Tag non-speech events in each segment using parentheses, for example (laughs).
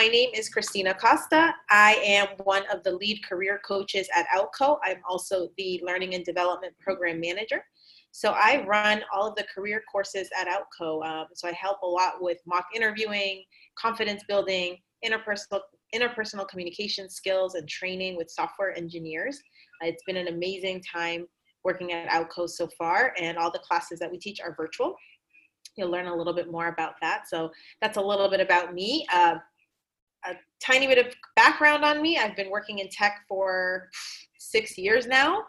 my name is Christina Costa. I am one of the lead career coaches at Outco. I'm also the Learning and Development Program Manager. So I run all of the career courses at Outco. Um, so I help a lot with mock interviewing, confidence building, interpersonal interpersonal communication skills, and training with software engineers. It's been an amazing time working at Outco so far, and all the classes that we teach are virtual. You'll learn a little bit more about that. So that's a little bit about me. Uh, a tiny bit of background on me. I've been working in tech for six years now,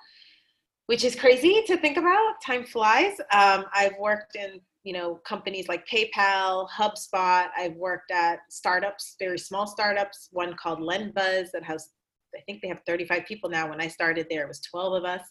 which is crazy to think about. Time flies. Um, I've worked in you know companies like PayPal, HubSpot. I've worked at startups, very small startups. One called LendBuzz that has I think they have 35 people now. When I started there, it was 12 of us.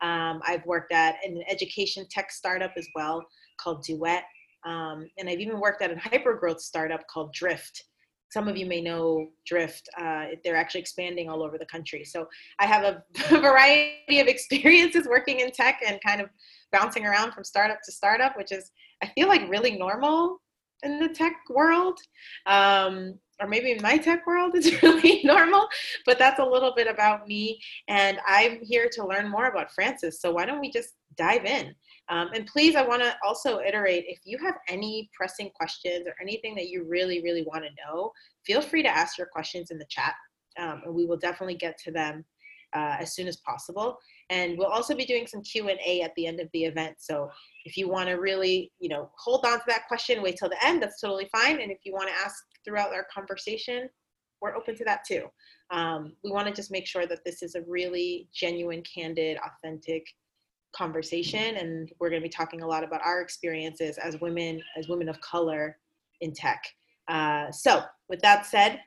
Um, I've worked at an education tech startup as well called Duet. Um, and I've even worked at a hyper growth startup called Drift. Some of you may know Drift. Uh, they're actually expanding all over the country. So I have a (laughs) variety of experiences working in tech and kind of bouncing around from startup to startup, which is, I feel like, really normal in the tech world. Um, or maybe in my tech world it's (laughs) really normal, but that's a little bit about me. And I'm here to learn more about Frances. So why don't we just dive in? Um, and please, I want to also iterate if you have any pressing questions or anything that you really, really want to know, feel free to ask your questions in the chat. Um, and we will definitely get to them uh, as soon as possible. And we'll also be doing some Q&A at the end of the event. So if you want to really, you know, hold on to that question, wait till the end, that's totally fine. And if you want to ask throughout our conversation, we're open to that too. Um, we want to just make sure that this is a really genuine, candid, authentic conversation and we're going to be talking a lot about our experiences as women as women of color in tech uh, so with that said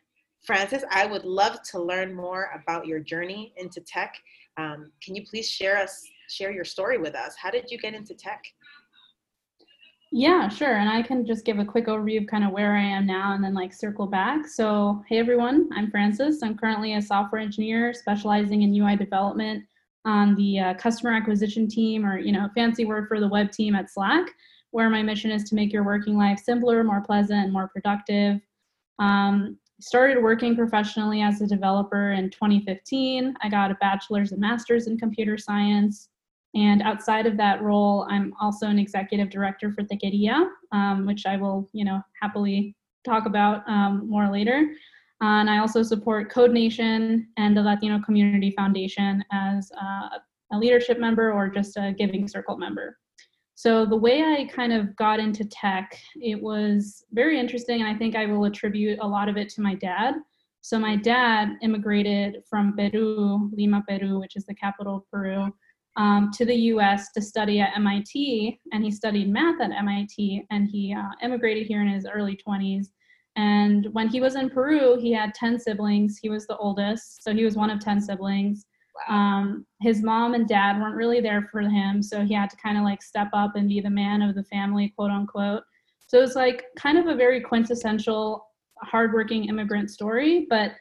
frances i would love to learn more about your journey into tech um, can you please share us share your story with us how did you get into tech yeah, sure. And I can just give a quick overview of kind of where I am now and then like circle back. So, hey everyone, I'm Frances. I'm currently a software engineer specializing in UI development on the uh, customer acquisition team, or you know, fancy word for the web team at Slack, where my mission is to make your working life simpler, more pleasant, and more productive. Um, started working professionally as a developer in 2015. I got a bachelor's and master's in computer science. And outside of that role, I'm also an executive director for Techqueria, um, which I will, you know, happily talk about um, more later. And I also support Code Nation and the Latino Community Foundation as uh, a leadership member or just a Giving Circle member. So the way I kind of got into tech, it was very interesting, and I think I will attribute a lot of it to my dad. So my dad immigrated from Peru, Lima, Peru, which is the capital of Peru, um, to the U.S. to study at MIT, and he studied math at MIT, and he uh, immigrated here in his early 20s and when he was in Peru, he had 10 siblings. He was the oldest, so he was one of 10 siblings. Wow. Um, his mom and dad weren't really there for him, so he had to kind of like step up and be the man of the family, quote unquote. So it's like kind of a very quintessential hardworking immigrant story. But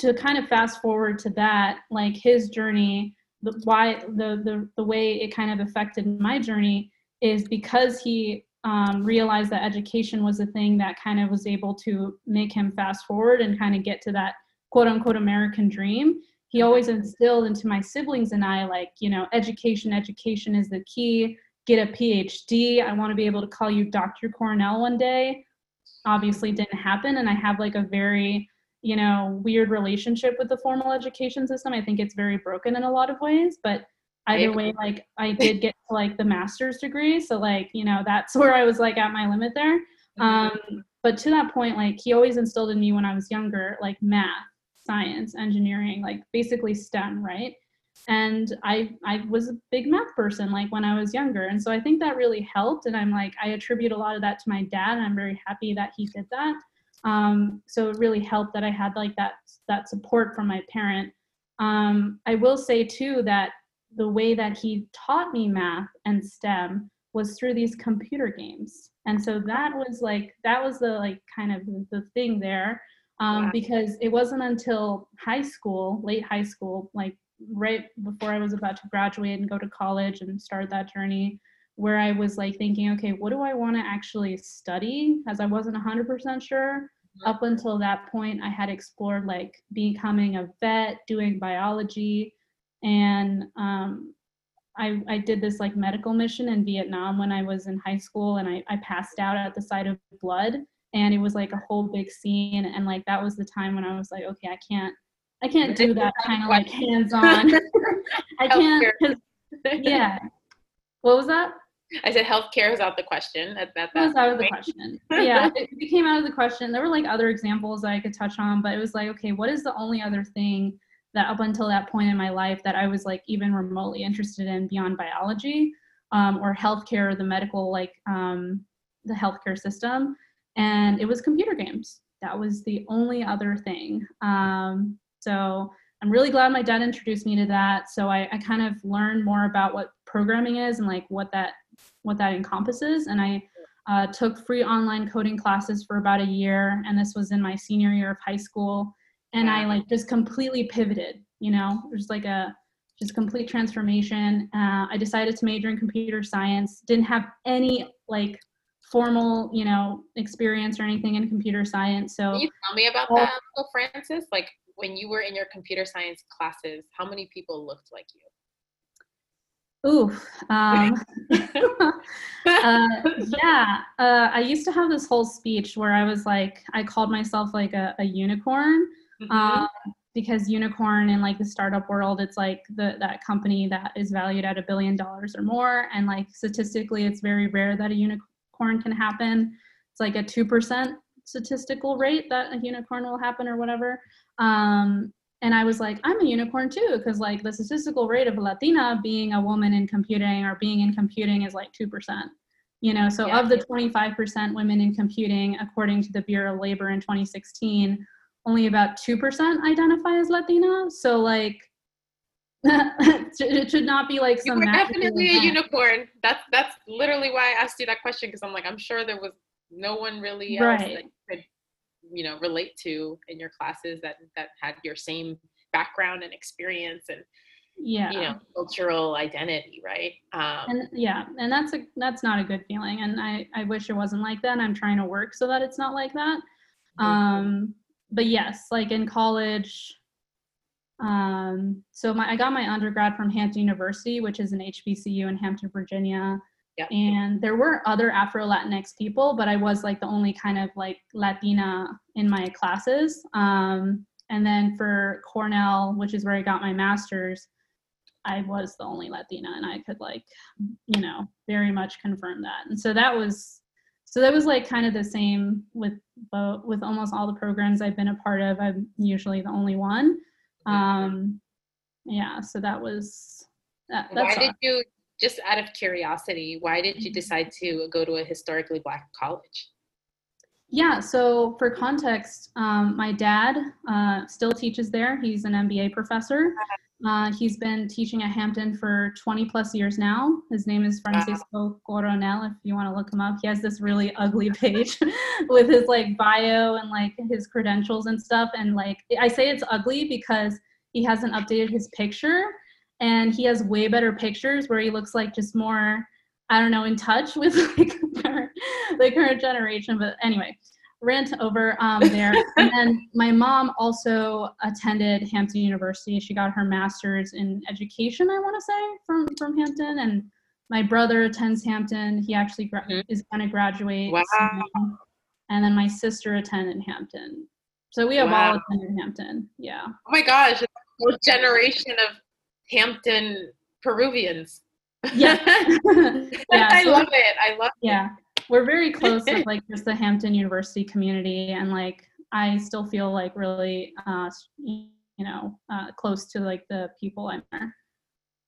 to kind of fast forward to that, like his journey, the why the the the way it kind of affected my journey is because he um, realized that education was a thing that kind of was able to make him fast forward and kind of get to that quote unquote American dream. He mm-hmm. always instilled into my siblings and I, like, you know, education, education is the key. Get a PhD. I want to be able to call you Dr. Coronel one day. Obviously, didn't happen. And I have like a very, you know, weird relationship with the formal education system. I think it's very broken in a lot of ways, but either way like i (laughs) did get to like the master's degree so like you know that's (laughs) where i was like at my limit there. Mm-hmm. um but to that point like he always instilled in me when i was younger like math science engineering like basically stem right? And i i was a big math person like when i was younger and so i think that really helped and i'm like i attribute a lot of that to my dad and i'm very happy that he did that. Um so it really helped that i had like that that support from my parent. Um i will say too that the way that he taught me math and STEM was through these computer games. And so that was like, that was the like kind of the thing there. Um, wow. Because it wasn't until high school, late high school, like right before I was about to graduate and go to college and start that journey, where I was like thinking, okay, what do I want to actually study? As I wasn't 100% sure. up until that point, I had explored like becoming a vet, doing biology, and um, I, I did this like medical mission in Vietnam when I was in high school, and I, I passed out at the sight of blood, and it was like a whole big scene, and like that was the time when I was like, okay, I can't, I can't do that kind of like hands-on. (laughs) (laughs) I can't, yeah. What was that? I said healthcare is out the question. At, that was out of the question. yeah, (laughs) it became out of the question. There were like other examples that I could touch on, but it was like, okay, what is the only other thing that up until that point in my life that I was like even remotely interested in beyond biology um, or healthcare, or the medical like um, the healthcare system, and it was computer games. That was the only other thing. Um, so I'm really glad my dad introduced me to that. So I, I kind of learned more about what programming is and like what that what that encompasses. And I uh, took free online coding classes for about a year, and this was in my senior year of high school. And I like just completely pivoted. You know, there's like a just complete transformation. Uh, I decided to major in computer science. Didn't have any like formal, you know, experience or anything in computer science. So Can you tell me about that, Frances? Like when you were in your computer science classes, how many people looked like you? Oof. Um, (laughs) (laughs) uh, yeah. Uh, I used to have this whole speech where I was like, I called myself like a, a unicorn. Mm-hmm. Um, because unicorn in like the startup world it's like the that company that is valued at a billion dollars or more and like statistically it's very rare that a unicorn can happen it's like a 2% statistical rate that a unicorn will happen or whatever um, and I was like, I'm a unicorn too, because like the statistical rate of a Latina being a woman in computing or being in computing is like 2%. You know, so yeah. of the 25% women in computing, according to the Bureau of Labor in 2016, only about 2% identify as Latina. So like, (laughs) it should not be like some. You were definitely a unicorn. That's that's literally why I asked you that question because I'm like I'm sure there was no one really else right. that could you know relate to in your classes that that had your same background and experience and yeah you know cultural identity right um, and yeah and that's a that's not a good feeling and i i wish it wasn't like that and i'm trying to work so that it's not like that mm-hmm. um but yes like in college um so my i got my undergrad from hampton university which is an hbcu in hampton virginia Yep. And there were other Afro Latinx people, but I was like the only kind of like Latina in my classes. Um, and then for Cornell, which is where I got my master's, I was the only Latina, and I could like, you know, very much confirm that. And so that was, so that was like kind of the same with with almost all the programs I've been a part of. I'm usually the only one. Mm-hmm. Um, yeah, so that was. That, Why did you just out of curiosity, why did you mm-hmm. decide to go to a historically black college? Yeah, so for context, um, my dad uh, still teaches there. He's an MBA professor. Uh, he's been teaching at Hampton for 20 plus years now. His name is Francisco wow. Coronel, if you want to look him up. He has this really ugly (laughs) page (laughs) with his like bio and like his credentials and stuff. And like, I say it's ugly because he hasn't updated his picture and he has way better pictures where he looks like just more i don't know in touch (laughs) with like the current generation but anyway rant over um, there (laughs) and then my mom also attended hampton university she got her master's in education i want to say from from hampton and my brother attends hampton he actually gra- mm-hmm. is going to graduate wow. Soon. and then my sister attended hampton so we have wow. all attended hampton yeah oh my gosh a whole generation of Hampton Peruvians. Yeah. (laughs) (laughs) yeah I so, love it. I love yeah. It. We're very close with (laughs) like just the Hampton University community and like I still feel like really uh you know uh close to like the people I'm there.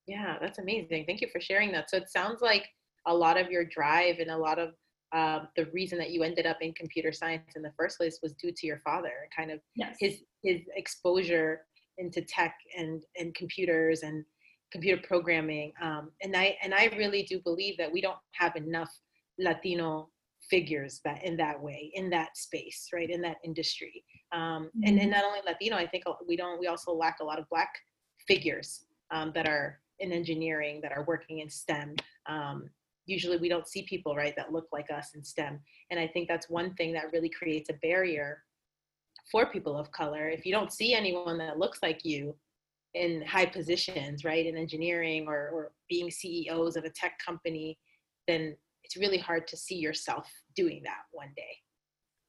Yeah, that's amazing. Thank you for sharing that. So it sounds like a lot of your drive and a lot of uh, the reason that you ended up in computer science in the first place was due to your father kind of yes. his his exposure into tech and and computers and computer programming um, and i and i really do believe that we don't have enough latino figures that in that way in that space right in that industry um, mm-hmm. and, and not only latino i think we don't we also lack a lot of black figures um, that are in engineering that are working in stem um, usually we don't see people right that look like us in stem and i think that's one thing that really creates a barrier for people of color. If you don't see anyone that looks like you in high positions, right, in engineering or, or being CEOs of a tech company, then it's really hard to see yourself doing that one day.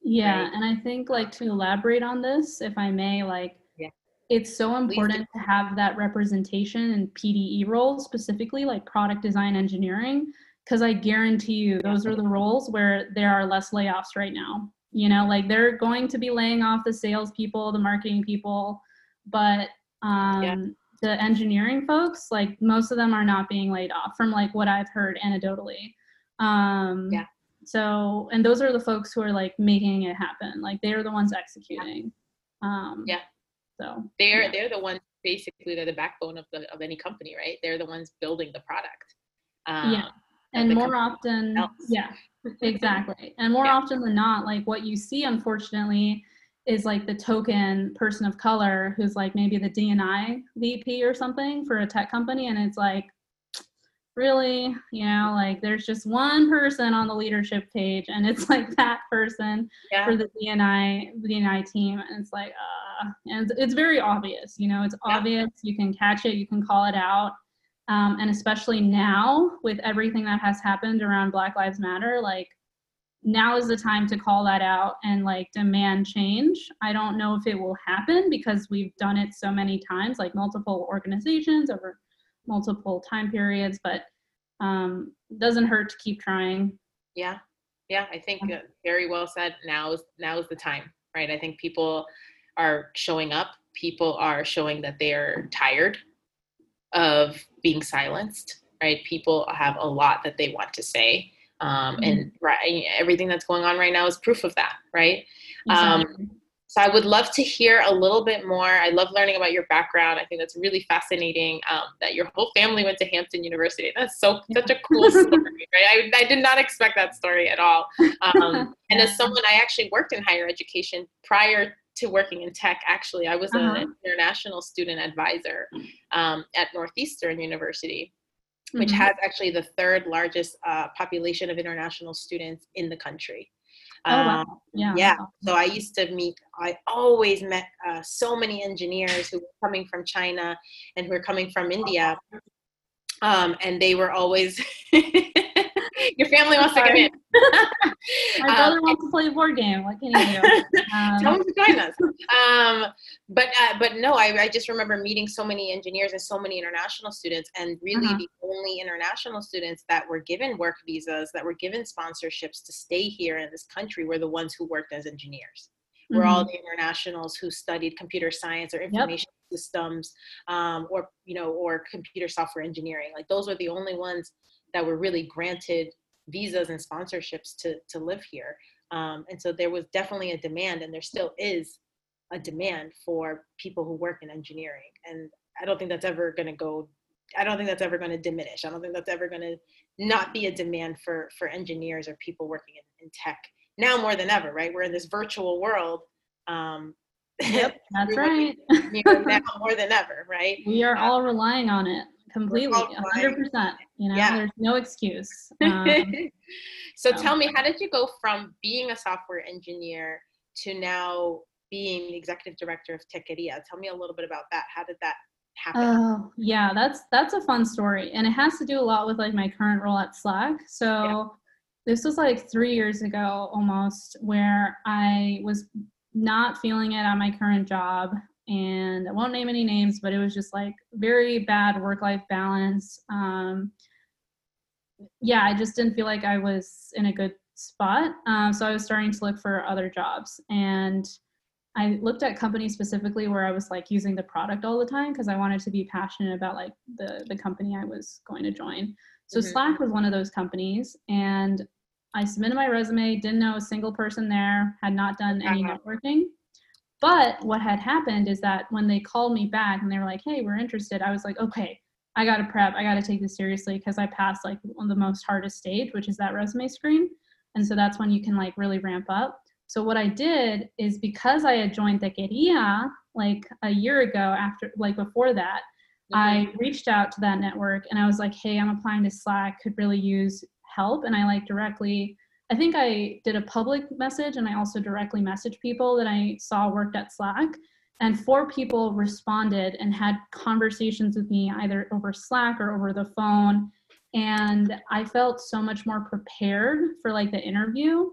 Yeah, right? and I think like to elaborate on this, if I may, like Yeah. it's so important to have that representation in PDE roles, specifically like product design engineering, because I guarantee you those are the roles where there are less layoffs right now. You know, like they're going to be laying off the salespeople, the marketing people, but um, Yeah. the engineering folks, like most of them are not being laid off from like what I've heard anecdotally. Um, Yeah. So, and those are the folks who are like making it happen. Like they're the ones executing. Um, Yeah. So They're Yeah. they're the ones basically they're the backbone of the of any company, right? They're the ones building the product. Um, Yeah. and more often else. yeah exactly and more Yeah. often than not like what you see unfortunately is like the token person of color who's like maybe the dni vp or something for a tech company and it's like really you know like there's just one person on the leadership page and it's like that person Yeah. for the dni dni team and it's like uh and it's, it's very obvious you know it's Yeah. obvious you can catch it you can call it out um, and especially now with everything that has happened around black lives matter like now is the time to call that out and like demand change i don't know if it will happen because we've done it so many times like multiple organizations over multiple time periods but um, doesn't hurt to keep trying Yeah, yeah, I think uh, very well said. Now is now is the time, right? I think people are showing up. People are showing that they are tired of being silenced, right? People have a lot that they want to say, um, and right, everything that's going on right now is proof of that, right? Um, Exactly. So I would love to hear a little bit more. I love learning about your background. I think that's really fascinating. Um, that your whole family went to Hampton University. That's so such a cool (laughs) story, right? I, I did not expect that story at all. Um, (laughs) and as someone, I actually worked in higher education prior to working in tech. Actually, I was Uh-huh. an international student advisor um, at Northeastern University, which Mhm. has actually the third largest uh, population of international students in the country. Oh Um, wow yeah yeah. so I used to meet, I always met uh, so many engineers who were coming from China and who were coming from India. Um, and they were always, (laughs) (laughs) your family wants to come in. (laughs) my Um, brother wants to play a board game what can you do (laughs) Tell him to join us. Um, but uh, but no, I, I just remember meeting so many engineers and so many international students, and really Uh-huh. the only international students that were given work visas, that were given sponsorships to stay here in this country, were the ones who worked as engineers. Were all Mm-hmm. the internationals who studied computer science or information systems, um, or you know, or computer software engineering. Like those were the only ones that were really granted visas and sponsorships to to live here. Um, and so there was definitely a demand, and there still is a demand for people who work in engineering. And I don't think that's ever going to go. I don't think that's ever going to diminish. I don't think that's ever going to not be a demand for for engineers or people working in, in tech now more than ever. Right? We're in this virtual world. Um, (laughs) Yep, that's right. working, you know, now more than ever. Right? we are all relying on it completely all a relying 100% you know Yeah. there's no excuse (laughs) um, so so- tell me, how did you go from being a software engineer to now being the executive director of Techqueria? Tell me a little bit about that. How did that happen? Oh, yeah, that's that's a fun story, and it has to do a lot with like my current role at Slack. So this was like three years ago almost, where I was not feeling it at my current job, and I won't name any names, but it was just like very bad work-life balance. Um, yeah, I just didn't feel like I was in a good spot, um, so I was starting to look for other jobs and. I looked at companies specifically where I was like using the product all the time because I wanted to be passionate about like the the company I was going to join. So Mhm. Slack was one of those companies, and I submitted my resume. Didn't know a single person there. Had not done any Uh-huh. networking. But what had happened is that when they called me back and they were like, "Hey, we're interested," I was like, "Okay, I got to prep. I got to take this seriously because I passed like the most hardest stage, which is that resume screen, and so that's when you can like really ramp up." So what I did is because I had joined Techqueria like a year ago after like before that, mm-hmm. I reached out to that network and I was like, hey, I'm applying to Slack, could really use help. And I like directly I think I did a public message and I also directly messaged people that I saw worked at Slack. And four people responded and had conversations with me either over Slack or over the phone. And I felt so much more prepared for like the interview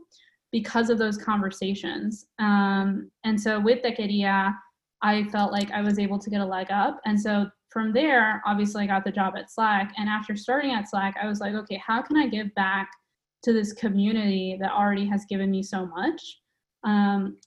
because of those conversations. Um, and so with Techqueria, I felt like I was able to get a leg up. And so from there, obviously, I got the job at Slack. And after starting at Slack, I was like, okay, how can I give back to this community that already has given me so much? Um,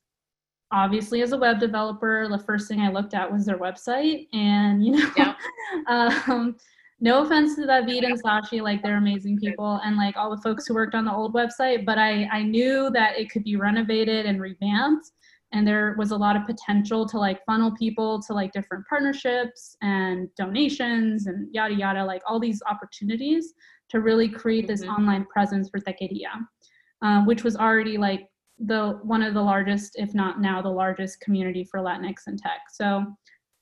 obviously, as a web developer, the first thing I looked at was their website. And, you know, yeah. (laughs) um, no offense to David and Sashi, like they're amazing people and like all the folks who worked on the old website, but I, I knew that it could be renovated and revamped and there was a lot of potential to like funnel people to like different partnerships and donations and yada yada like all these opportunities to really create this mm-hmm. online presence for Techqueria, um, which was already like the one of the largest if not now the largest community for latinx in tech so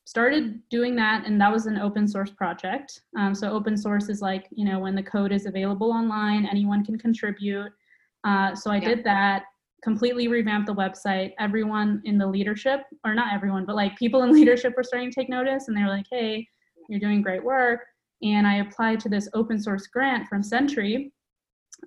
started doing that and that was an open source project um, so open source is like you know when the code is available online anyone can contribute uh, so i yeah. did that completely revamped the website. Everyone in the leadership, or not everyone, but like people in (laughs) leadership were starting to take notice and they were like, hey, you're doing great work. And I applied to this open source grant from Sentry,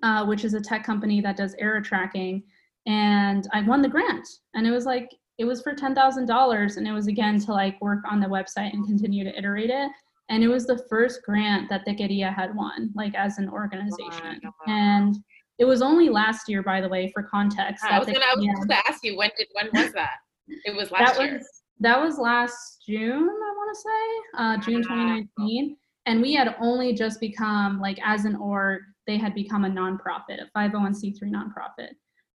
uh, which is a tech company that does error tracking. And I won the grant. And it was like, it was for $10,000. And it was again to like work on the website and continue to iterate it. And it was the first grant that Techqueria had won, like as an organization. And it was only last year, by the way, for context. I was going to ask you when did when was that? It was last that year. Was, that was last June, I want to say, uh, June 2019. And we had only just become like as an org, they had become a nonprofit, a 501c3 nonprofit.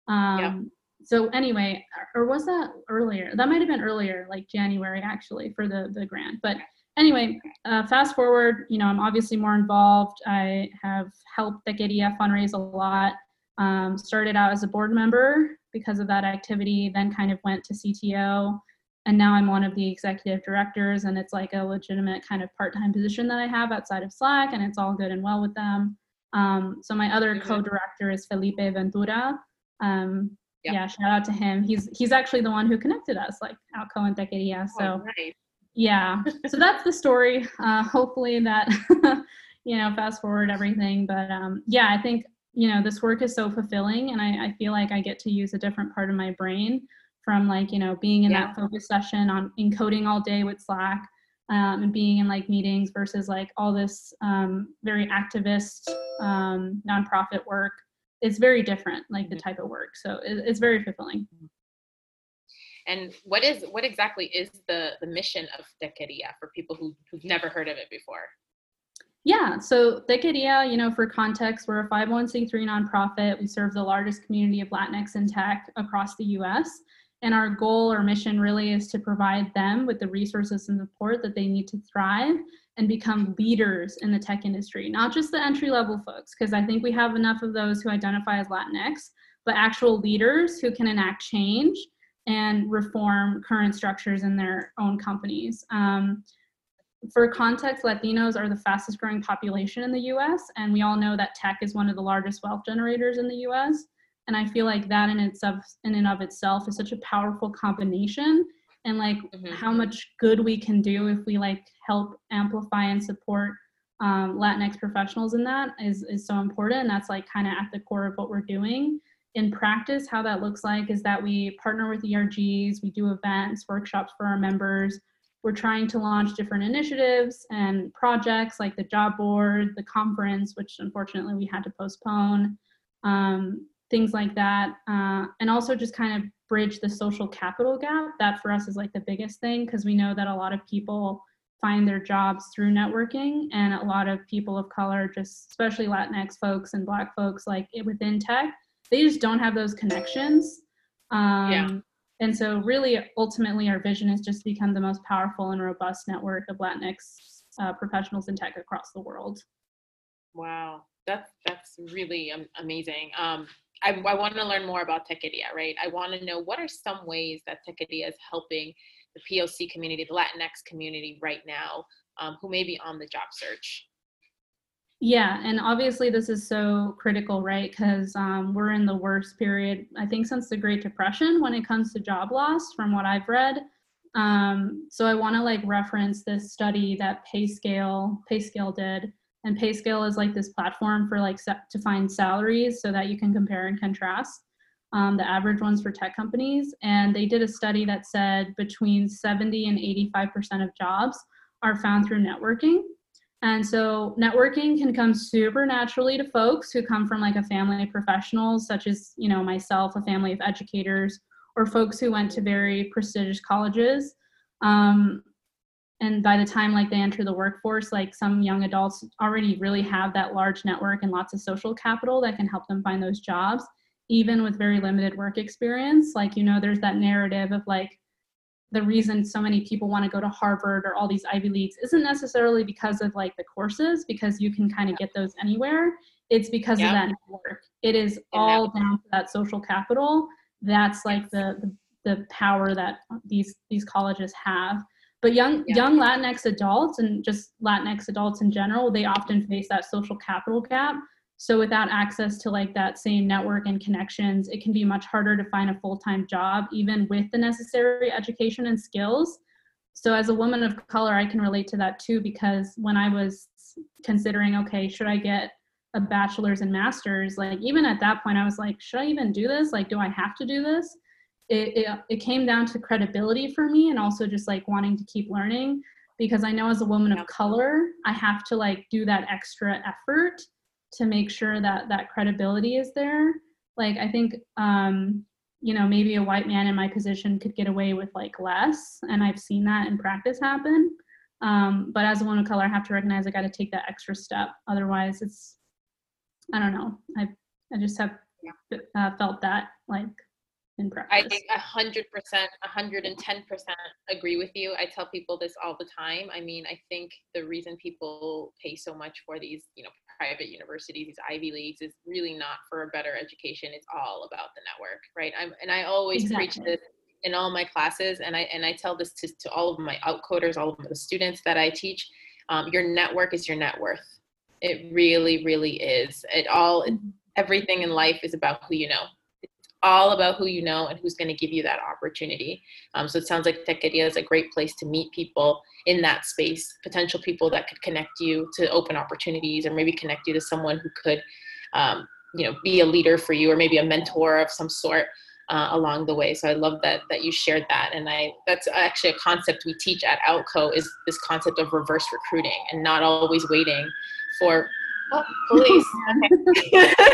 Um, yeah. So anyway, or was that earlier? That might have been earlier, like January actually, for the the grant. But anyway, uh, fast forward, you know, I'm obviously more involved. I have helped the Techqueria fundraise a lot. Um, started out as a board member because of that activity, then kind of went to CTO. And now I'm one of the executive directors, and it's like a legitimate kind of part time position that I have outside of Slack, and it's all good and well with them. Um, so my other mm-hmm. co director is Felipe Ventura. Um, yep. Yeah, shout out to him. He's he's actually the one who connected us, like Outco and Techqueria. So oh, nice yeah so that's the story uh, hopefully that (laughs) you know fast forward everything but um, yeah i think you know this work is so fulfilling and I, I, feel like i get to use a different part of my brain from like you know being in yeah. that focus session on encoding all day with slack um, and being in like meetings versus like all this um, very activist um, nonprofit work it's very different like the mm-hmm. type of work so it, it's very fulfilling and what is what exactly is the the mission of Techqueria for people who, who've never heard of it before? Yeah, so Techqueria, you know, for context, we're a 501c3 nonprofit. We serve the largest community of Latinx in tech across the US. And our goal or mission really is to provide them with the resources and support that they need to thrive and become leaders in the tech industry, not just the entry level folks, because I think we have enough of those who identify as Latinx, but actual leaders who can enact change and reform current structures in their own companies. Um, for context, Latinos are the fastest growing population in the US, and we all know that tech is one of the largest wealth generators in the US. And I feel like that in itself, in and of itself, is such a powerful combination. And like mm-hmm. how much good we can do if we like help amplify and support um, Latinx professionals in that is is so important. And that's like kind of at the core of what we're doing in practice, how that looks like is that we partner with ERGs, we do events, workshops for our members. We're trying to launch different initiatives and projects like the job board, the conference, which unfortunately we had to postpone, um, things like that. Uh, and also just kind of bridge the social capital gap. That for us is like the biggest thing because we know that a lot of people find their jobs through networking and a lot of people of color, just especially Latinx folks and Black folks, like within tech, they just don't have those connections. Um, yeah. And so, really, ultimately, our vision is just to become the most powerful and robust network of Latinx uh, professionals in tech across the world. Wow, that's that's really um, amazing. Um, I, I want to learn more about Techqueria, right? I want to know what are some ways that Techqueria is helping the POC community, the Latinx community right now, um, who may be on the job search. Yeah, and obviously this is so critical, right? Because um, we're in the worst period, I think, since the Great Depression when it comes to job loss, from what I've read. Um, so I want to like reference this study that PayScale PayScale did, and PayScale is like this platform for like to find salaries so that you can compare and contrast um, the average ones for tech companies. And they did a study that said between 70 and 85% of jobs are found through networking. And so networking can come super naturally to folks who come from like a family of professionals, such as, you know, myself, a family of educators, or folks who went to very prestigious colleges. Um, and by the time like they enter the workforce, like some young adults already really have that large network and lots of social capital that can help them find those jobs, even with very limited work experience. Like, you know, there's that narrative of like, the reason so many people want to go to Harvard or all these Ivy Leagues isn't necessarily because of like the courses, because you can kind of get those anywhere. It's because of that network. It is all down to that social capital. That's like the, the, the power that these these colleges have. But young yeah. young Latinx adults and just Latinx adults in general, they often face that social capital gap so without access to like that same network and connections, it can be much harder to find a full-time job, even with the necessary education and skills. So as a woman of color, I can relate to that too, because when I was considering, okay, should I get a bachelor's and master's, like even at that point, I was like, should I even do this? Like, do I have to do this? It, it, it came down to credibility for me and also just like wanting to keep learning because I know as a woman of color, I have to like do that extra effort to make sure that that credibility is there. Like i think um you know maybe a white man in my position could get away with like less and i've seen that in practice happen. Um, but as a woman of color i have to recognize i got to take that extra step. Otherwise it's i don't know. I i just have uh, felt that like in practice. I a hundred percent, a hundred and ten percent agree with you. I tell people this all the time. I mean, I think the reason people pay so much for these, you know, private universities, these Ivy Leagues, is really not for a better education. It's all about the network, right? I'm, and I always exactly. preach this in all my classes, and I and I tell this to, to all of my outcoders, all of the students that I teach. Um, your network is your net worth. It really, really is. It all, mm-hmm. everything in life is about who you know all about who you know and who's going to give you that opportunity. Um, so it sounds like Techqueria is a great place to meet people in that space, potential people that could connect you to open opportunities or maybe connect you to someone who could, um, you know, be a leader for you or maybe a mentor of some sort. Uh, along the way, so I love that that you shared that, and I that's actually a concept we teach at Outco is this concept of reverse recruiting and not always waiting for Oh, police. (laughs)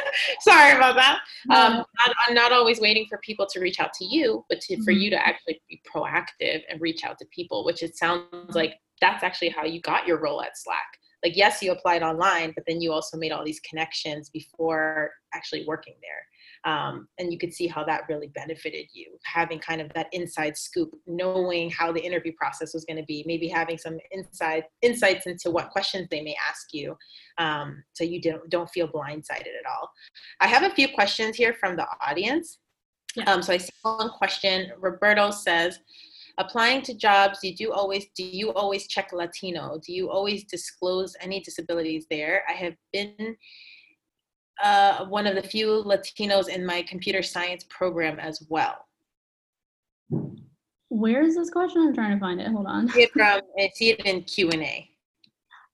Sorry about that. Um, not, I'm not always waiting for people to reach out to you, but to, for you to mm-hmm. actually be proactive and reach out to people, which it sounds like that's actually how you got your role at Slack. Like, yes, you applied online, but then you also made all these connections before actually working there. Um, and you could see how that really benefited you having kind of that inside scoop knowing how the interview process was going to be maybe having some inside insights into what questions they may ask you um, so you don't don't feel blindsided at all. I have a few questions here from the audience. Yeah. um, so i see one question. Roberto says applying to jobs you do always do you always check latino? Do you always disclose any disabilities there? I have been uh, one of the few Latinos in my computer science program as well. Where is this question? I'm trying to find it. Hold on. It from, I see it in Q and A.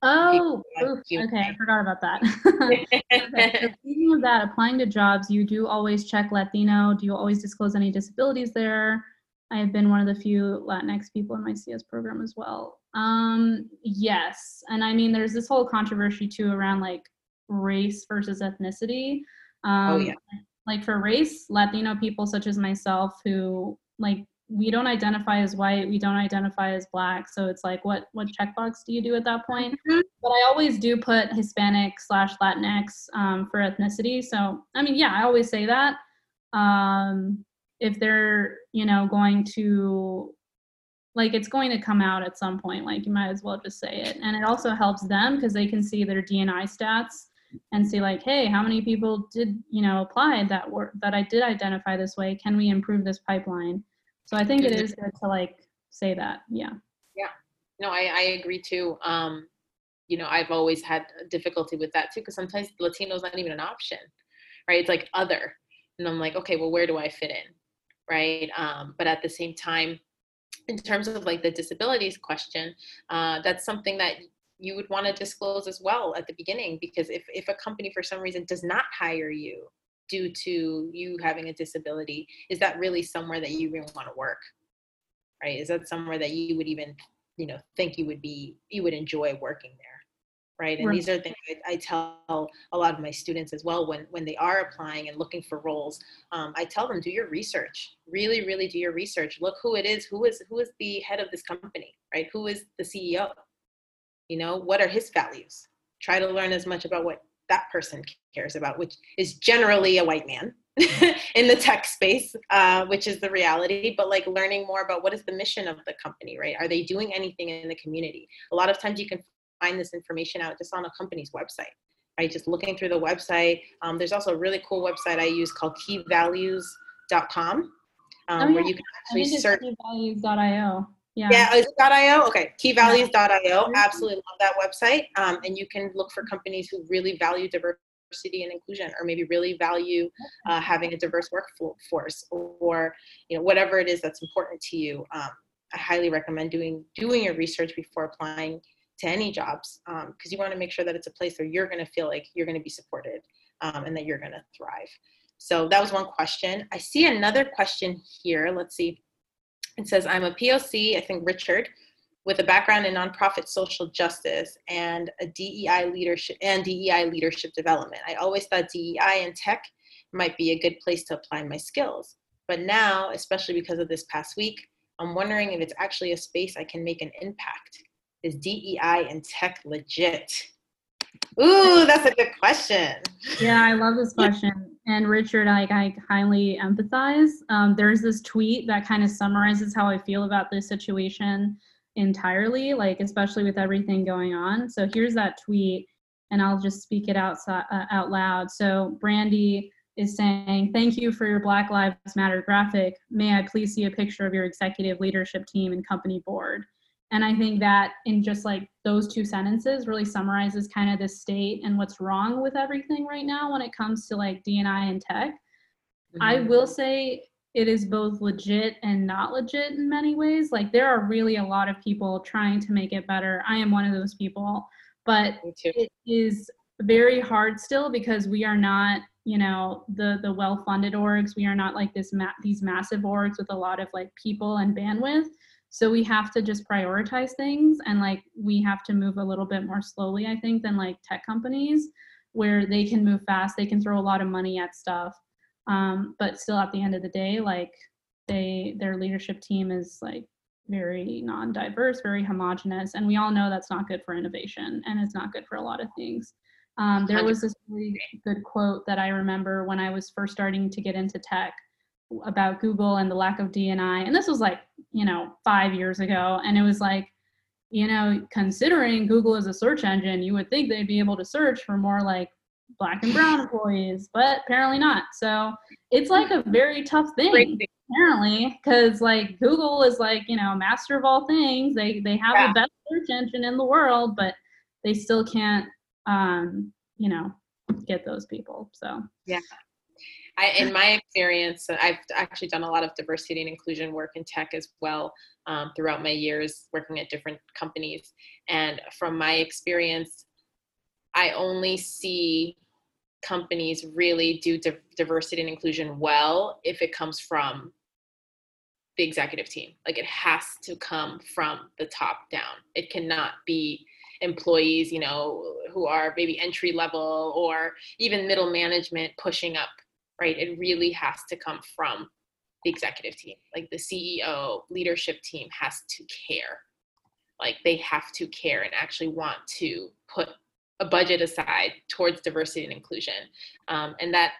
Oh, okay. I forgot about that. (laughs) (laughs) okay, so speaking of that, applying to jobs, you do always check Latino. Do you always disclose any disabilities there? I have been one of the few Latinx people in my CS program as well. Um, yes, and I mean, there's this whole controversy too around like race versus ethnicity. Oh, um, oh, yeah. Like for race, Latino people such as myself who like we don't identify as white, we don't identify as black. So it's like, what what checkbox do you do at that point? Mm-hmm. But I always do put Hispanic slash Latinx um, for ethnicity. So I mean, yeah, I always say that. Um, if they're you know going to like it's going to come out at some point like you might as well just say it and it also helps them because they can see their dni stats and see like hey how many people did you know apply that were that i did identify this way? Can we improve this pipeline? So i think it is good to like say that yeah. Yeah. No i, I agree too. Um you know i've always had difficulty with that too because sometimes latino's not even an option right? It's like other. And i'm like okay well where do i fit in? Right? Um, but at the same time in terms of like the disabilities question uh, that's something that you would want to disclose as well at the beginning because if, if a company for some reason does not hire you due to you having a disability is that really somewhere that you really want to work? Right is that somewhere that you would even you know think you would be you would enjoy working there? Right and right. these are things I, I, tell a lot of my students as well when when they are applying and looking for roles um, i tell them do your research. Really really do your research. Look who it is. Who is who is the head of this company? Right who is the ceo you know what are his values try to learn as much about what that person cares about which is generally a white man (laughs) in the tech space uh, which is the reality but like learning more about what is the mission of the company right? Are they doing anything in the community? A lot of times you can find this information out just on a company's website right? Just looking through the website. Um, there's also a really cool website i use called keyvalues.com um, oh, yeah. where you can actually search keyvalues.io yeah. Yeah, is .io? Okay, keyvalues.io. Mm-hmm. Absolutely love that website. Um, and you can look for companies who really value diversity and inclusion, or maybe really value uh, having a diverse workforce, or you know whatever it is that's important to you. Um, I highly recommend doing doing your research before applying to any jobs because um, you want to make sure that it's a place where you're going to feel like you're going to be supported um, and that you're going to thrive. So that was one question. I see another question here. Let's see. It says, I'm a POC, I think Richard, with a background in nonprofit social justice and a DEI leadership and DEI leadership development. I always thought DEI and tech might be a good place to apply my skills. But now, especially because of this past week, I'm wondering if it's actually a space I can make an impact. Is DEI and tech legit? Ooh, that's a good question. Yeah, I love this question and Richard, I, I highly empathize. Um, there's this tweet that kind of summarizes how I feel about this situation entirely, like especially with everything going on. So here's that tweet, and I'll just speak it out uh, out loud. So Brandy is saying, "Thank you for your Black Lives Matter graphic. May I please see a picture of your executive leadership team and company board?" And I think that in just like those two sentences really summarizes kind of the state and what's wrong with everything right now when it comes to like DNI and tech. Mm-hmm. I will say it is both legit and not legit in many ways. Like there are really a lot of people trying to make it better. I am one of those people, but it is very hard still because we are not, you know, the the well-funded orgs. We are not like this ma- these massive orgs with a lot of like people and bandwidth. So we have to just prioritize things and like we have to move a little bit more slowly, I think, than like tech companies where they can move fast, they can throw a lot of money at stuff. Um, but still at the end of the day, like they their leadership team is like very non-diverse, very homogenous, and we all know that's not good for innovation and it's not good for a lot of things. Um, there was this really good quote that I remember when I was first starting to get into tech about Google and the lack of DNI. And this was like, you know, five years ago. And it was like, you know, considering Google is a search engine, you would think they'd be able to search for more like black and brown employees, but apparently not. So it's like a very tough thing, apparently, because like Google is like, you know, master of all things. They they have yeah. the best search engine in the world, but they still can't um, you know, get those people. So yeah. I, in my experience, I've actually done a lot of diversity and inclusion work in tech as well um, throughout my years working at different companies. And from my experience, I only see companies really do di- diversity and inclusion well if it comes from the executive team. Like it has to come from the top down. It cannot be employees, you know, who are maybe entry level or even middle management pushing up right? It really has to come from the executive team. Like the CEO, leadership team has to care. Like they have to care and actually want to put a budget aside towards diversity and inclusion. Um, and that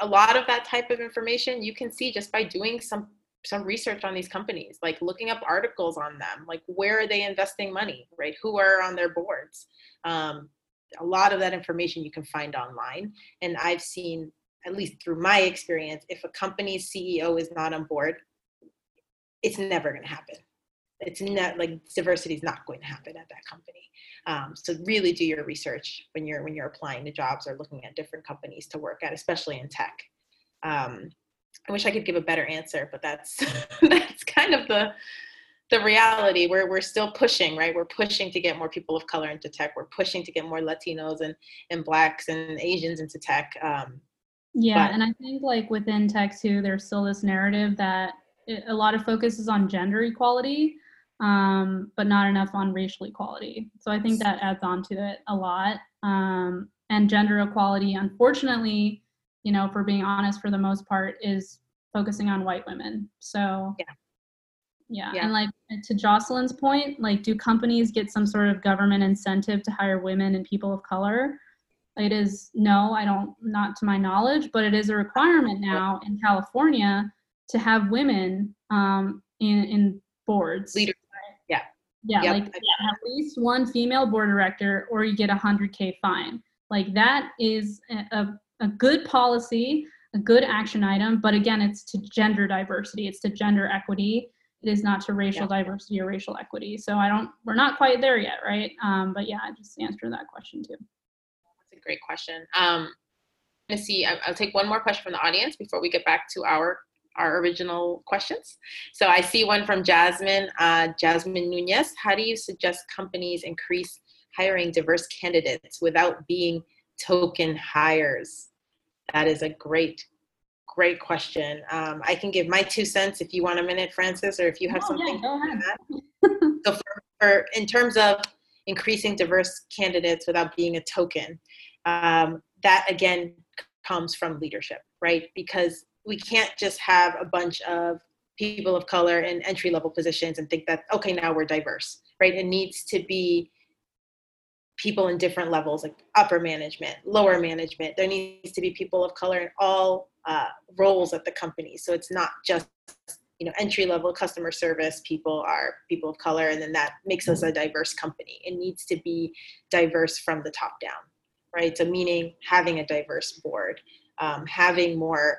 a lot of that type of information you can see just by doing some some research on these companies like looking up articles on them like where are they investing money right who are on their boards um, a lot of that information you can find online and i've seen at least through my experience, if a company's CEO is not on board, it's never going to happen. It's not like diversity is not going to happen at that company. Um, so really do your research when you're when you're applying to jobs or looking at different companies to work at, especially in tech. Um, I wish I could give a better answer, but that's (laughs) that's kind of the the reality where we're still pushing, right? We're pushing to get more people of color into tech. We're pushing to get more Latinos and and blacks and Asians into tech. Um, yeah, but, and I think like within tech too, there's still this narrative that it, a lot of focus is on gender equality um, but not enough on racial equality. So I think that adds on to it a lot. Um, and gender equality, unfortunately, you know, for being honest, for the most part, is focusing on white women. So yeah. Yeah. yeah. And like to Jocelyn's point, like do companies get some sort of government incentive to hire women and people of color? It is no, I don't not to my knowledge, but it is a requirement now in California to have women um, in in boards. Leaders yeah, yep. like yeah, at least one female board director, or you get a hundred k fine. Like that is a, a good policy, a good action item. But again, it's to gender diversity, it's to gender equity. It is not to racial yeah. diversity or racial equity. So I don't, we're not quite there yet, right? Um, but yeah, I just answer that question too. A great question. Um, let me see. I'll take one more question from the audience before we get back to our our original questions. So I see one from Jasmine, uh, Jasmine Nunez. How do you suggest companies increase hiring diverse candidates without being token hires? That is a great, great question. Um, I can give my two cents if you want a minute, Frances, or if you have oh, something. Yeah, so for, for, in terms of increasing diverse candidates without being a token, um, that again comes from leadership, right? Because we can't just have a bunch of people of color in entry level positions and think that okay now we're diverse right? It needs to be people in different levels like upper management lower management. There needs to be people of color in all uh, roles at the company. So it's not just you know entry level customer service people are people of color and then that makes us a diverse company. It needs to be diverse from the top down right so meaning having a diverse board um, having more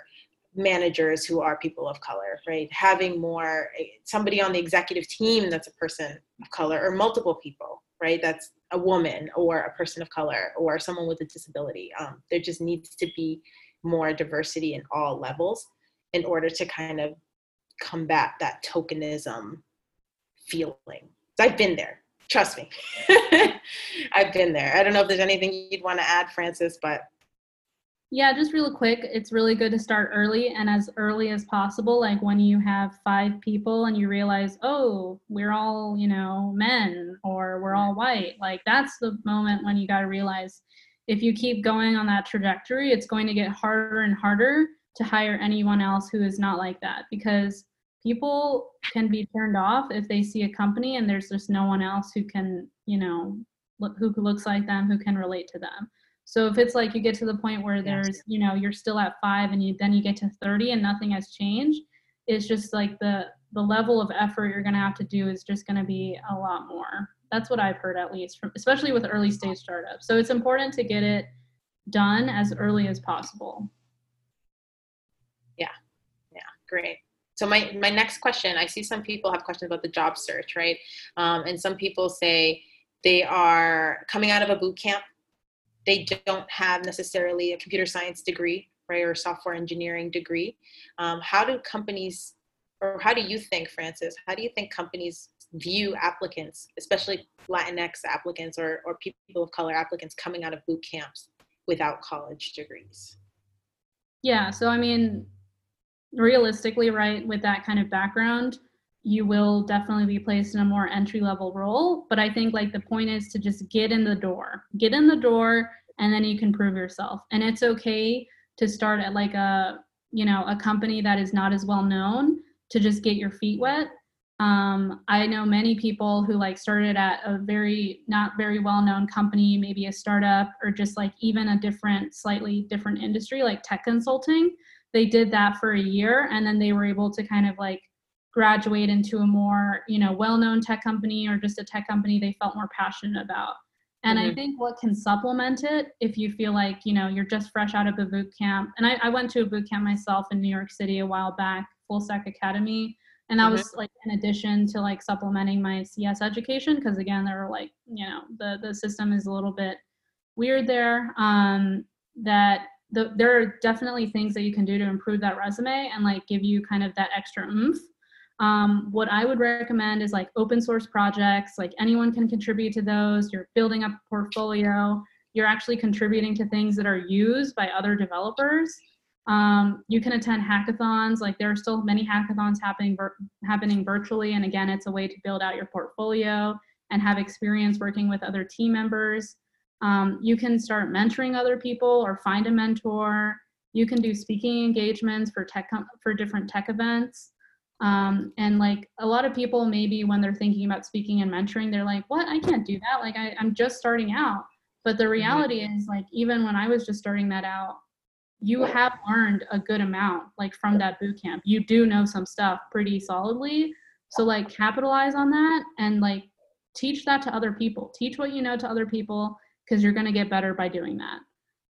managers who are people of color, right? Having more somebody on the executive team that's a person of color or multiple people, right? That's a woman or a person of color or someone with a disability. Um, there just needs to be more diversity in all levels in order to kind of combat that tokenism feeling. So I've been there. Trust me. (laughs) I've been there. I don't know if there's anything you'd want to add, Frances, but yeah, just real quick, it's really good to start early and as early as possible. Like when you have five people and you realize, oh, we're all, you know, men or we're all white. Like that's the moment when you got to realize if you keep going on that trajectory, it's going to get harder and harder to hire anyone else who is not like that because people can be turned off if they see a company and there's just no one else who can, you know, look, who looks like them, who can relate to them. So if it's like you get to the point where there's, you know, you're still at five and you then you get to 30 and nothing has changed, it's just like the the level of effort you're gonna have to do is just gonna be a lot more. That's what I've heard at least from especially with early stage startups. So it's important to get it done as early as possible. Yeah. Yeah, great. So my, my next question, I see some people have questions about the job search, right? Um, and some people say they are coming out of a boot camp they don't have necessarily a computer science degree, right, or software engineering degree. Um, how do companies, or how do you think, Frances, how do you think companies view applicants, especially Latinx applicants or, or people of color applicants coming out of boot camps without college degrees? Yeah, so I mean, realistically, right, with that kind of background, you will definitely be placed in a more entry level role. But I think like the point is to just get in the door, get in the door, and then you can prove yourself. And it's okay to start at like a, you know, a company that is not as well known to just get your feet wet. Um, I know many people who like started at a very not very well known company, maybe a startup or just like even a different, slightly different industry like tech consulting. They did that for a year and then they were able to kind of like graduate into a more you know well-known tech company or just a tech company they felt more passionate about and mm-hmm. i think what can supplement it if you feel like you know you're just fresh out of a boot camp and I, I went to a boot camp myself in new york city a while back full stack academy and that mm-hmm. was like in addition to like supplementing my cs education because again there were like you know the the system is a little bit weird there um that the, there are definitely things that you can do to improve that resume and like give you kind of that extra oomph. Um, what i would recommend is like open source projects like anyone can contribute to those. You're building up a portfolio. You're actually contributing to things that are used by other developers. Um, you can attend hackathons. Like there are still many hackathons happening vir- happening virtually, and again, it's a way to build out your portfolio and have experience working with other team members. Um, you can start mentoring other people or find a mentor. You can do speaking engagements for tech for different tech events. Um, and like a lot of people, maybe when they're thinking about speaking and mentoring, they're like, "What? I can't do that. Like I, I'm just starting out." But the mm-hmm. reality is, like even when I was just starting that out, you have learned a good amount like from that boot camp you do know some stuff pretty solidly so like capitalize on that and like teach that to other people teach what you know to other people because you're going to get better by doing that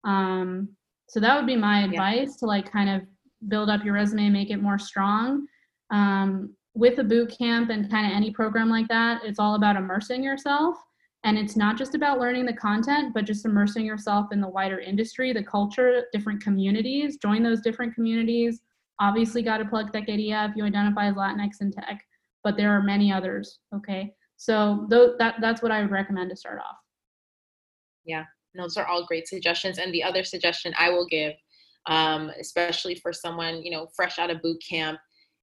um, so that would be my advice yeah. to like kind of build up your resume make it more strong um, with a boot camp and kind of any program like that it's all about immersing yourself and it's not just about learning the content, but just immersing yourself in the wider industry, the culture, different communities. Join those different communities. Obviously, got to plug Techqueria if you identify as Latinx in tech, but there are many others. Okay, so th- that that's what I would recommend to start off. Yeah, those are all great suggestions. And the other suggestion I will give, um, especially for someone you know fresh out of boot camp,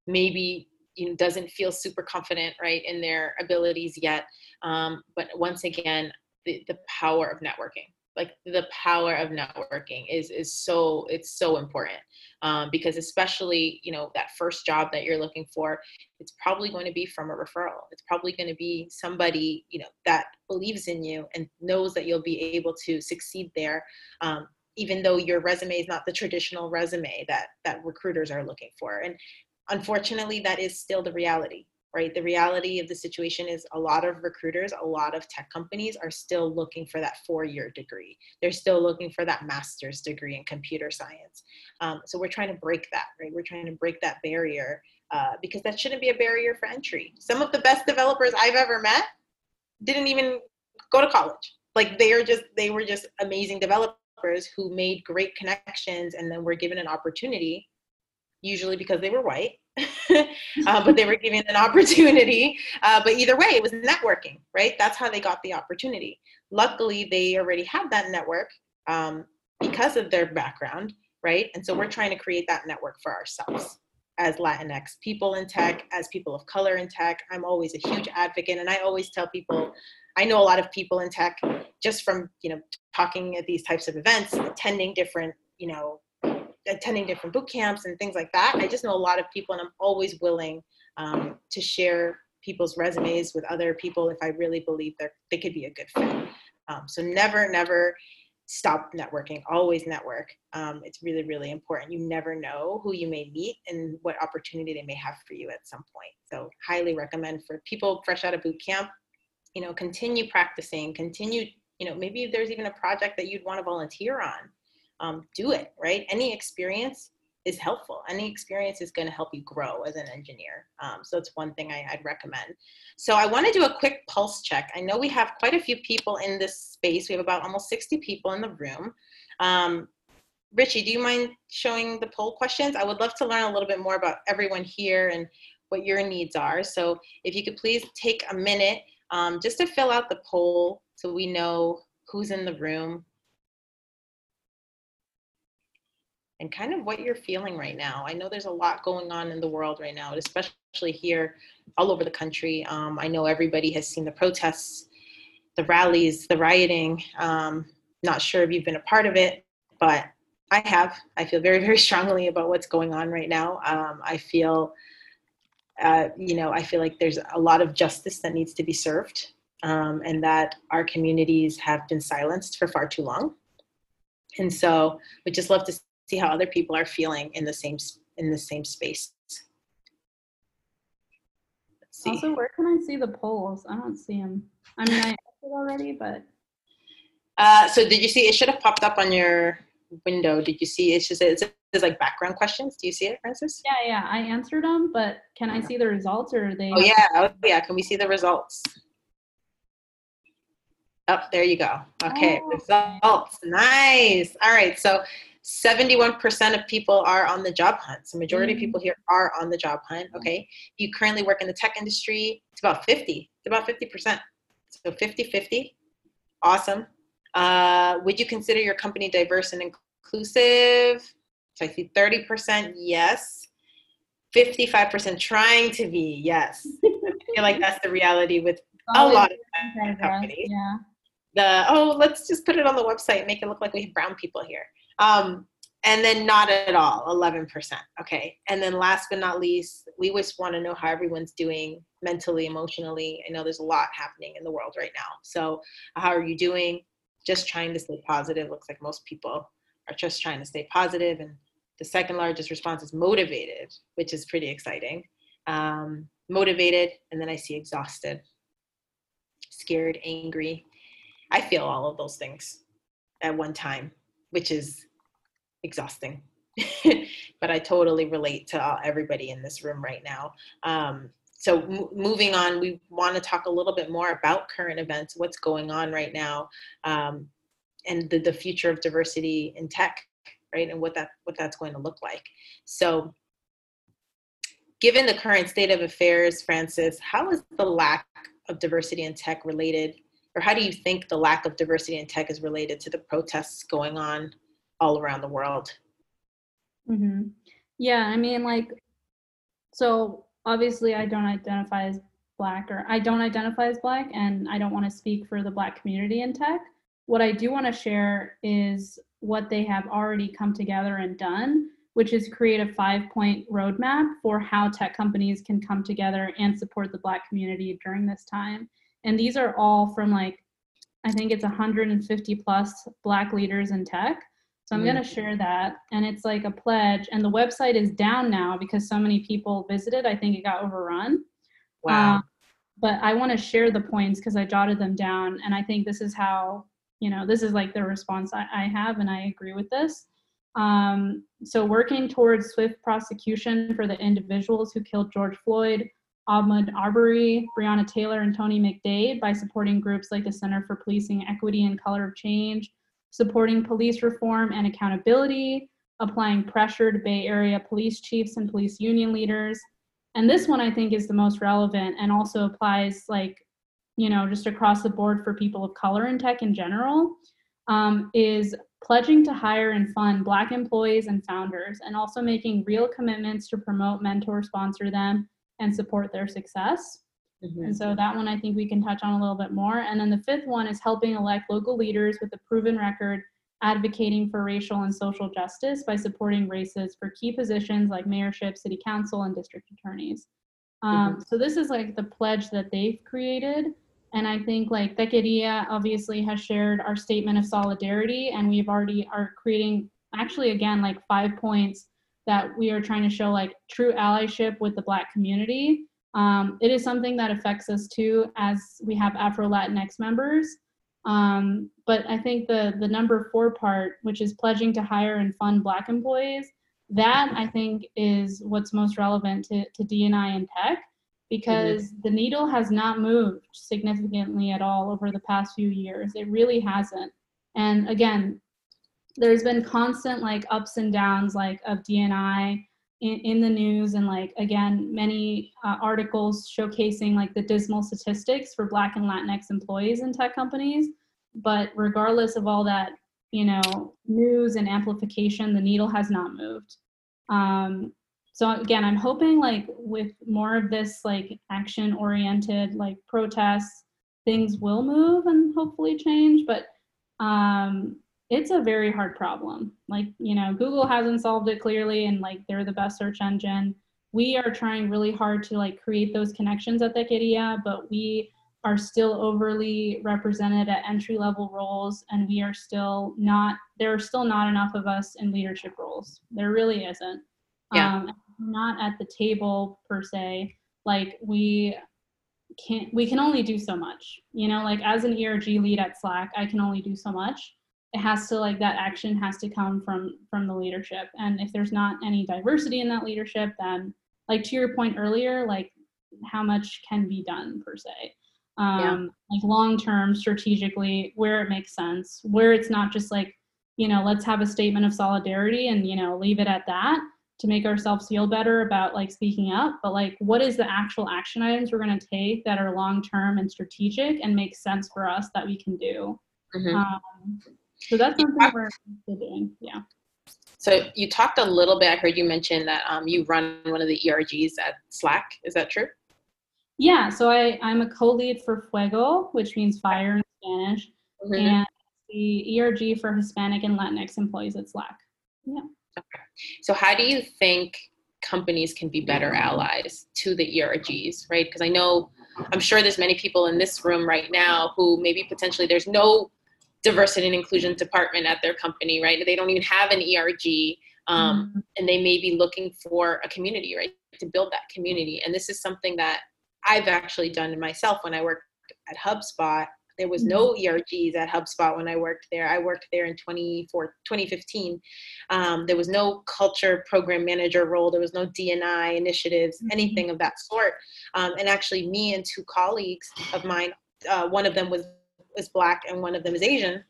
maybe you know doesn't feel super confident right in their abilities yet um, but once again the, the power of networking like the power of networking is is so it's so important um, because especially you know that first job that you're looking for it's probably going to be from a referral. It's probably going to be somebody you know that believes in you and knows that you'll be able to succeed there um, even though your resume is not the traditional resume that that recruiters are looking for. And unfortunately, that is still the reality, right? The reality of the situation is a lot of recruiters, a lot of tech companies are still looking for that four year degree. They're still looking for that master's degree in computer science. Um, so we're trying to break that, right? We're trying to break that barrier uh, because that shouldn't be a barrier for entry. Some of the best developers I've ever met didn't even go to college. Like they are just, they were just amazing developers who made great connections and then were given an opportunity usually because they were white, (laughs) uh, but they were given an opportunity. Uh, but either way, it was networking, right? That's how they got the opportunity. Luckily, they already had that network um, because of their background, right? And so we're trying to create that network for ourselves as Latinx people in tech, as people of color in tech. I'm always a huge advocate, and I always tell people. I know a lot of people in tech just from you know talking at these types of events, attending different you know attending different boot camps and things like that. I just know a lot of people, and I'm always willing um, to share people's resumes with other people if I really believe they they could be a good fit. Um, so never, never stop networking. Always network. Um, it's really, really important. You never know who you may meet and what opportunity they may have for you at some point. So highly recommend for people fresh out of boot camp. You know, continue practicing. Continue. You know, maybe there's even a project that you'd want to volunteer on um, do it, right? Any experience is helpful. Any experience is going to help you grow as an engineer. Um, so it's one thing I, would recommend. So I want to do a quick pulse check. I know we have quite a few people in this space. We have about almost 60 people in the room. Um, Richie, do you mind showing the poll questions? I would love to learn a little bit more about everyone here and what your needs are. So if you could please take a minute um, just to fill out the poll so we know who's in the room and kind of what you're feeling right now. I know there's a lot going on in the world right now, especially here all over the country. Um, I know everybody has seen the protests, the rallies, the rioting. Um, not sure if you've been a part of it, but I have. I feel very, (laughs) very strongly about what's going on right now. Um, I feel, uh, you know, I feel like there's a lot of justice that needs to be served, um, and that our communities have been silenced for far too long. And so we just love to see how other people are feeling in the same in the same space. Also, where can I see the polls? I don't see them. I mean, I it already, but. Uh, so did you see? It should have popped up on your window. Did you see? It's just it's, it's like background questions. Do you see it, Frances? Yeah, yeah. I answered them, but can I see the results or are they? Oh yeah, oh yeah. Can we see the results? Oh, there you go. Okay, Oh. results. Nice. All right. So 71% of people are on the job hunt. So majority of Mm. people here are on the job hunt. Okay. You currently work in the tech industry. It's about 50. It's about 50%. So 50-50. Awesome. Uh, would you consider your company diverse and inclusive? So I see 30% yes. 55% trying to be yes. I feel like that's the reality with a lot of companies. Yeah. The oh let's just put it on the website and make it look like we have brown people here. Um, and then not at all 11% okay? And then last but not least we just want to know how everyone's doing mentally emotionally. I know there's a lot happening in the world right now. So how are you doing? Just trying to stay positive. Looks like most people are just trying to stay positive and the second largest response is motivated which is pretty exciting. Um, motivated and then i see exhausted scared angry I feel all of those things at one time, which is exhausting. (laughs) but I totally relate to all, everybody in this room right now. Um, so m- moving on, we want to talk a little bit more about current events, what's going on right now, um, and the, the future of diversity in tech, right, and what that what that's going to look like. So, given the current state of affairs, Frances, how is the lack of diversity in tech related or how do you think the lack of diversity in tech is related to the protests going on all around the world? hmm Yeah, I mean, like, so obviously I don't identify as black, or I don't identify as black, and I don't want to speak for the black community in tech. What I do want to share is what they have already come together and done, which is create a five point roadmap for how tech companies can come together and support the black community during this time. And these are all from like, I think it's 150 plus black leaders in tech. So I'm going to share that. And it's like a pledge. And the website is down now because so many people visited. I think it got overrun. Wow. Um, but I want to share the points because I jotted them down. And I think this is how, you know, this is like the response I, I have. And I agree with this. Um, so working towards swift prosecution for the individuals who killed George Floyd, Ahmaud Arbery, Breonna Taylor, and Tony McDade by supporting groups like the Center for Policing Equity and Color of Change, supporting police reform and accountability, applying pressure to Bay Area police chiefs and police union leaders. And this one I think is the most relevant and also applies like, you know, just across the board for people of color in tech in general, um, is pledging to hire and fund Black employees and founders, and also making real commitments to promote, mentor, sponsor them, and support their success. Mhm. And so that one I think we can touch on a little bit more. And then the fifth one is helping elect local leaders with a proven record advocating for racial and social justice by supporting races for key positions like mayorship, city council, and district attorneys. Um, So this is like the pledge that they've created. And I think like Techqueria obviously has shared our statement of solidarity and we've already are creating actually again like five points that we are trying to show like true allyship with the black community. Um, it is something that affects us too as we have Afro Latinx members. Um, but I think the the number four part, which is pledging to hire and fund black employees, that I think is what's most relevant to, to DNI and tech because the needle has not moved significantly at all over the past few years. It really hasn't. And again, there's been constant like ups and downs like of DNI in, in the news and like again many uh, articles showcasing like the dismal statistics for Black and Latinx employees in tech companies. But regardless of all that, you know, news and amplification, the needle has not moved. Um, so again, I'm hoping like with more of this like action oriented like protests, things will move and hopefully change. But um, it's a very hard problem. Like, you know, Google hasn't solved it clearly and like they're the best search engine. We are trying really hard to like create those connections at Techqueria, but we are still overly represented at entry level roles and we are still not there are still not enough of us in leadership roles. There really isn't. Yeah. Um, not at the table per se. Like we can't we can only do so much. You know, like as an ERG lead at Slack, I can only do so much. It has to like that action has to come from from the leadership and if there's not any diversity in that leadership then like to your point earlier like how much can be done per se um yeah. like long term strategically where it makes sense where it's not just like you know let's have a statement of solidarity and you know leave it at that to make ourselves feel better about like speaking up but like what is the actual action items we're going to take that are long term and strategic and make sense for us that we can do mm-hmm. um, so that's something we're doing yeah so you talked a little bit i heard you mention that um, you run one of the ergs at slack is that true yeah so I, i'm a co-lead for fuego which means fire in spanish mm-hmm. and the erg for hispanic and latinx employees at slack yeah Okay. So how do you think companies can be better allies to the ERGs, right? Because I know, I'm sure there's many people in this room right now who maybe potentially there's no diversity and inclusion department at their company, right? They don't even have an ERG, um, mm-hmm. and they may be looking for a community, right, to build that community. And this is something that I've actually done myself when I worked at HubSpot. There was no mm-hmm. ERGs at HubSpot when I worked there. I worked there in 2015. Um, there was no culture program manager role. There was no DNI initiatives, mm-hmm. anything of that sort. Um, and actually, me and two colleagues of mine, uh, one of them was is black and one of them is Asian.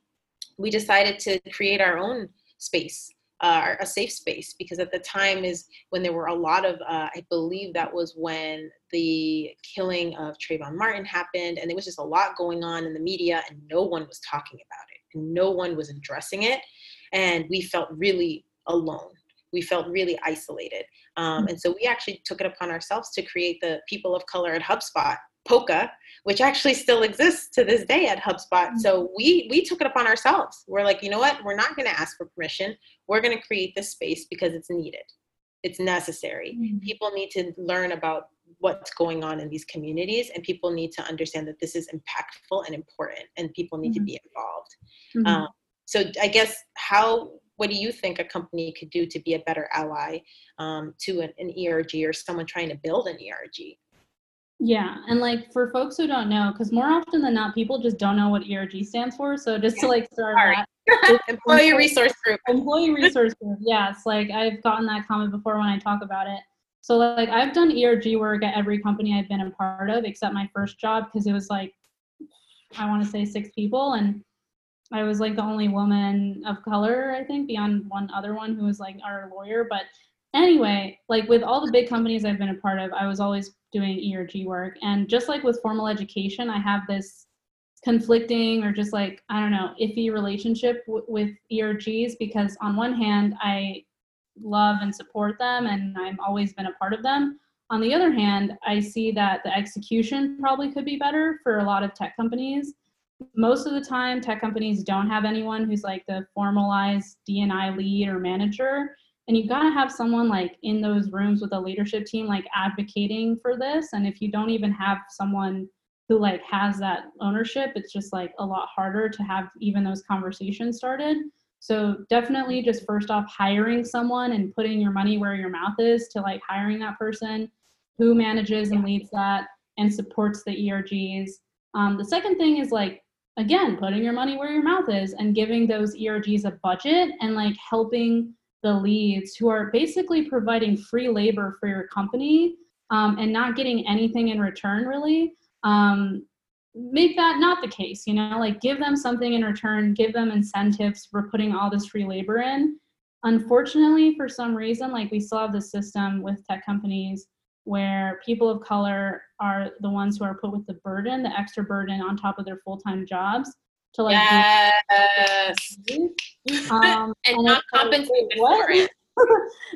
We decided to create our own space uh, a safe space because at the time is when there were a lot of uh, i believe that was when the killing of Trayvon Martin happened and there was just a lot going on in the media and no one was talking about it and no one was addressing it and we felt really alone we felt really isolated um, and so we actually took it upon ourselves to create the people of color at hubspot POCA, which actually still exists to this day at HubSpot. Mm-hmm. So we we took it upon ourselves. We're like, you know what? We're not going to ask for permission. We're going to create this space because it's needed. It's necessary. Mm-hmm. People need to learn about what's going on in these communities and people need to understand that this is impactful and important and people need mm-hmm. to be involved. Mm-hmm. Um, so I guess how what do you think a company could do to be a better ally um, to an, an ERG or someone trying to build an ERG? Yeah, and like for folks who don't know, because more often than not, people just don't know what ERG stands for. So just to like start that, (laughs) employee resource group. Employee resource group. Yes, like I've gotten that comment before when I talk about it. So like I've done ERG work at every company I've been a part of, except my first job because it was like I want to say six people, and I was like the only woman of color, I think, beyond one other one who was like our lawyer. But anyway, like with all the big companies I've been a part of, I was always doing ERG work. And just like with formal education, I have this conflicting or just like, I don't know, iffy relationship w- with ERGs because on one hand, I love and support them and I've always been a part of them. On the other hand, I see that the execution probably could be better for a lot of tech companies. Most of the time, tech companies don't have anyone who's like the formalized DNI lead or manager and you've got to have someone like in those rooms with a leadership team like advocating for this. And if you don't even have someone who like has that ownership it's just like a lot harder to have even those conversations started. So definitely just first off hiring someone and putting your money where your mouth is to like hiring that person who manages and leads that and supports the ergs um, the second thing is like again putting your money where your mouth is and giving those ergs a budget and like helping the leads who are basically providing free labor for your company um, and not getting anything in return really. Um, make that not the case you know like give them something in return give them incentives for putting all this free labor in. Unfortunately for some reason like we still have the system with tech companies where people of color are the ones who are put with the burden the extra burden on top of their full-time jobs to like yes. (laughs) Um, and, and not compensated for it.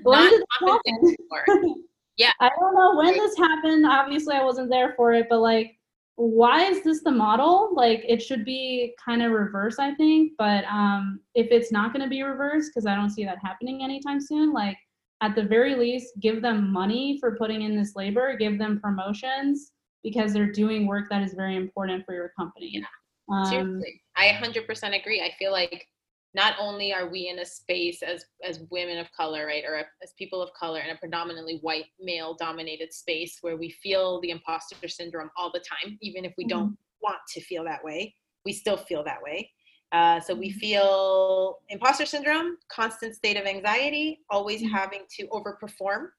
when did this happen? (laughs) yeah. I don't know when this happened. Obviously, I wasn't there for it, but like, why is this the model? Like, it should be kind of reverse, I think. But um, if it's not going to be reversed, because I don't see that happening anytime soon, like, at the very least, give them money for putting in this labor, give them promotions because they're doing work that is very important for your company. Yeah. Um, Seriously, I 100% agree. I feel like not only are we in a space as as women of color, right, or as people of color in a predominantly white male dominated space where we feel the imposter syndrome all the time, even if we mm-hmm. don't want to feel that way, we still feel that way. Uh, so we feel imposter syndrome, constant state of anxiety, always Mhm. having to overperform,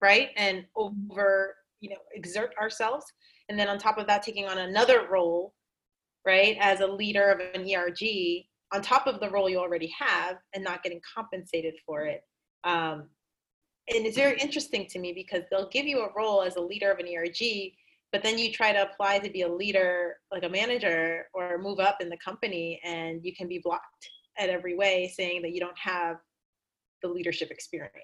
right? And over, you know, exert ourselves. And then on top of that, taking on another role, right, as a leader of an ERG, on top of the role you already have and not getting compensated for it. Um, and it's very interesting to me because they'll give you a role as a leader of an ERG, but then you try to apply to be a leader, like a manager, or move up in the company, and you can be blocked at every way, saying that you don't have the leadership experience.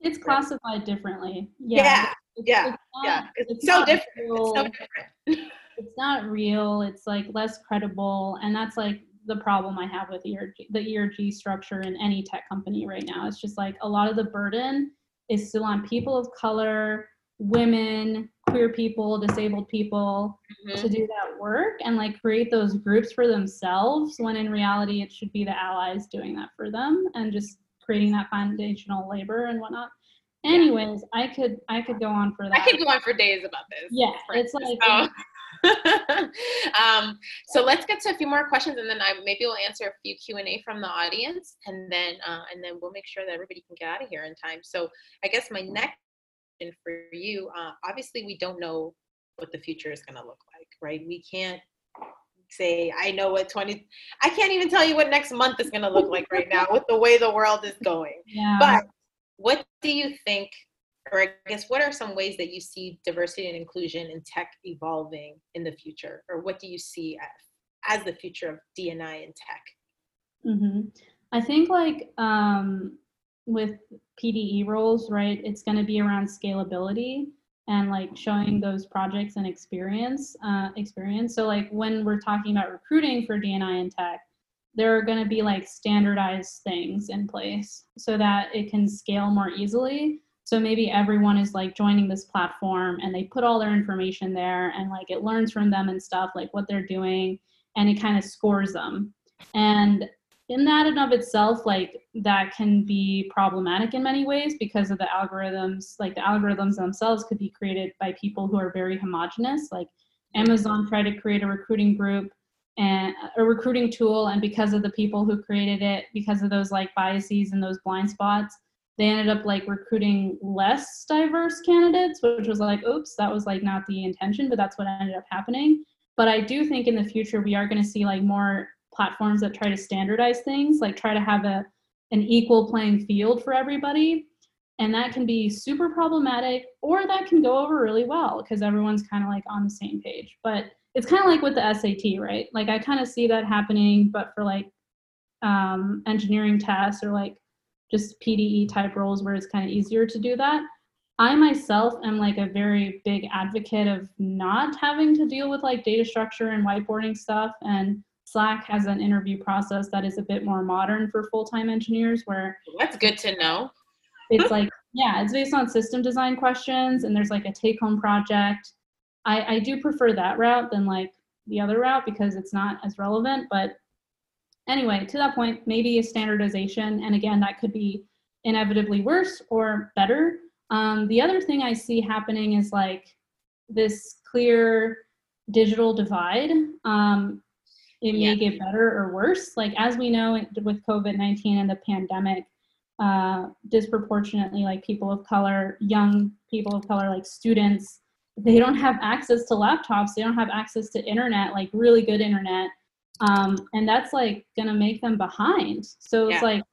It's Right. classified differently. Yeah, Yeah. it's- yeah, it's not- Yeah, it's, it's so different. real. It's so different. (laughs) it's not real it's like less credible and that's like the problem i have with ERG, the erg structure in any tech company right now. It's just like a lot of the burden is still on people of color women queer people disabled people Mhm. to do that work and like create those groups for themselves when in reality it should be the allies doing that for them and just creating that foundational labor and whatnot. Anyways i could i could go on for that I could go on for days about this. yeah it's like So, (laughs) um, so let's get to a few more questions, and then I maybe we'll answer a few Q and A from the audience, and then uh, and then we'll make sure that everybody can get out of here in time. So I guess my next question for you, uh, obviously, we don't know what the future is going to look like, right? We can't say I know what 20 I can't even tell you what next month is going to look like right now with the way the world is going. (laughs) yeah But what do you think, or I guess, what are some ways that you see diversity and inclusion in tech evolving in the future, or what do you see as, as the future of DNI in tech? hmm I think like um, with PDE roles, right? It's going to be around scalability and like showing those projects and experience uh, experience. So like when we're talking about recruiting for DNI and tech, there are going to be like standardized things in place so that it can scale more easily. So maybe everyone is like joining this platform and they put all their information there and like it learns from them and stuff like what they're doing and it kind of scores them. And in that and of itself like that can be problematic in many ways because of the algorithms like the algorithms themselves could be created by people who are very homogenous like amazon tried to create a recruiting group and a recruiting tool and because of the people who created it because of those like biases and those blind spots they ended up like recruiting less diverse candidates which was like oops that was like not the intention but that's what ended up happening. But i do think in the future we are going to see like more platforms that try to standardize things like try to have a an equal playing field for everybody. And that can be super problematic or that can go over really well because everyone's kind of like on the same page. But it's kind of like with the sat right? Like i kind of see that happening but for like um, engineering tests or like just pde type roles where it's kind of easier to do that i myself am like a very big advocate of not having to deal with like data structure and whiteboarding stuff and Slack has an interview process that is a bit more modern for full-time engineers where That's good to know. it's like, yeah, it's based on system design questions and there's like a take-home project. I, I do prefer that route than like the other route because it's not as relevant. But anyway, to that point, maybe a standardization. And again, that could be inevitably worse or better. Um, the other thing I see happening is like this clear digital divide. Um, it may Yeah. get better or worse. Like as we know with COVID nineteen and the pandemic, uh, disproportionately like people of color, young people of color, like students, they don't have access to laptops. They don't have access to internet, like really good internet, um, and that's like gonna make them behind. So it's Yeah. like,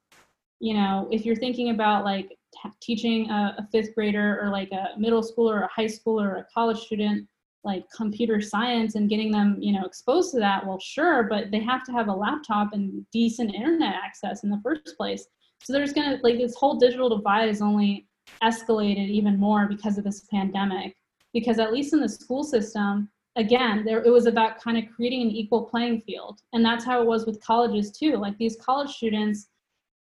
you know, if you're thinking about like t- teaching a, a fifth grader or like a middle schooler or a high schooler or a college student like computer science and getting them you know exposed to that well sure but they have to have a laptop and decent internet access in the first place so there's gonna like this whole digital divide is only escalated even more because of this pandemic because at least in the school system again there it was about kind of creating an equal playing field. And that's how it was with colleges too. Like these college students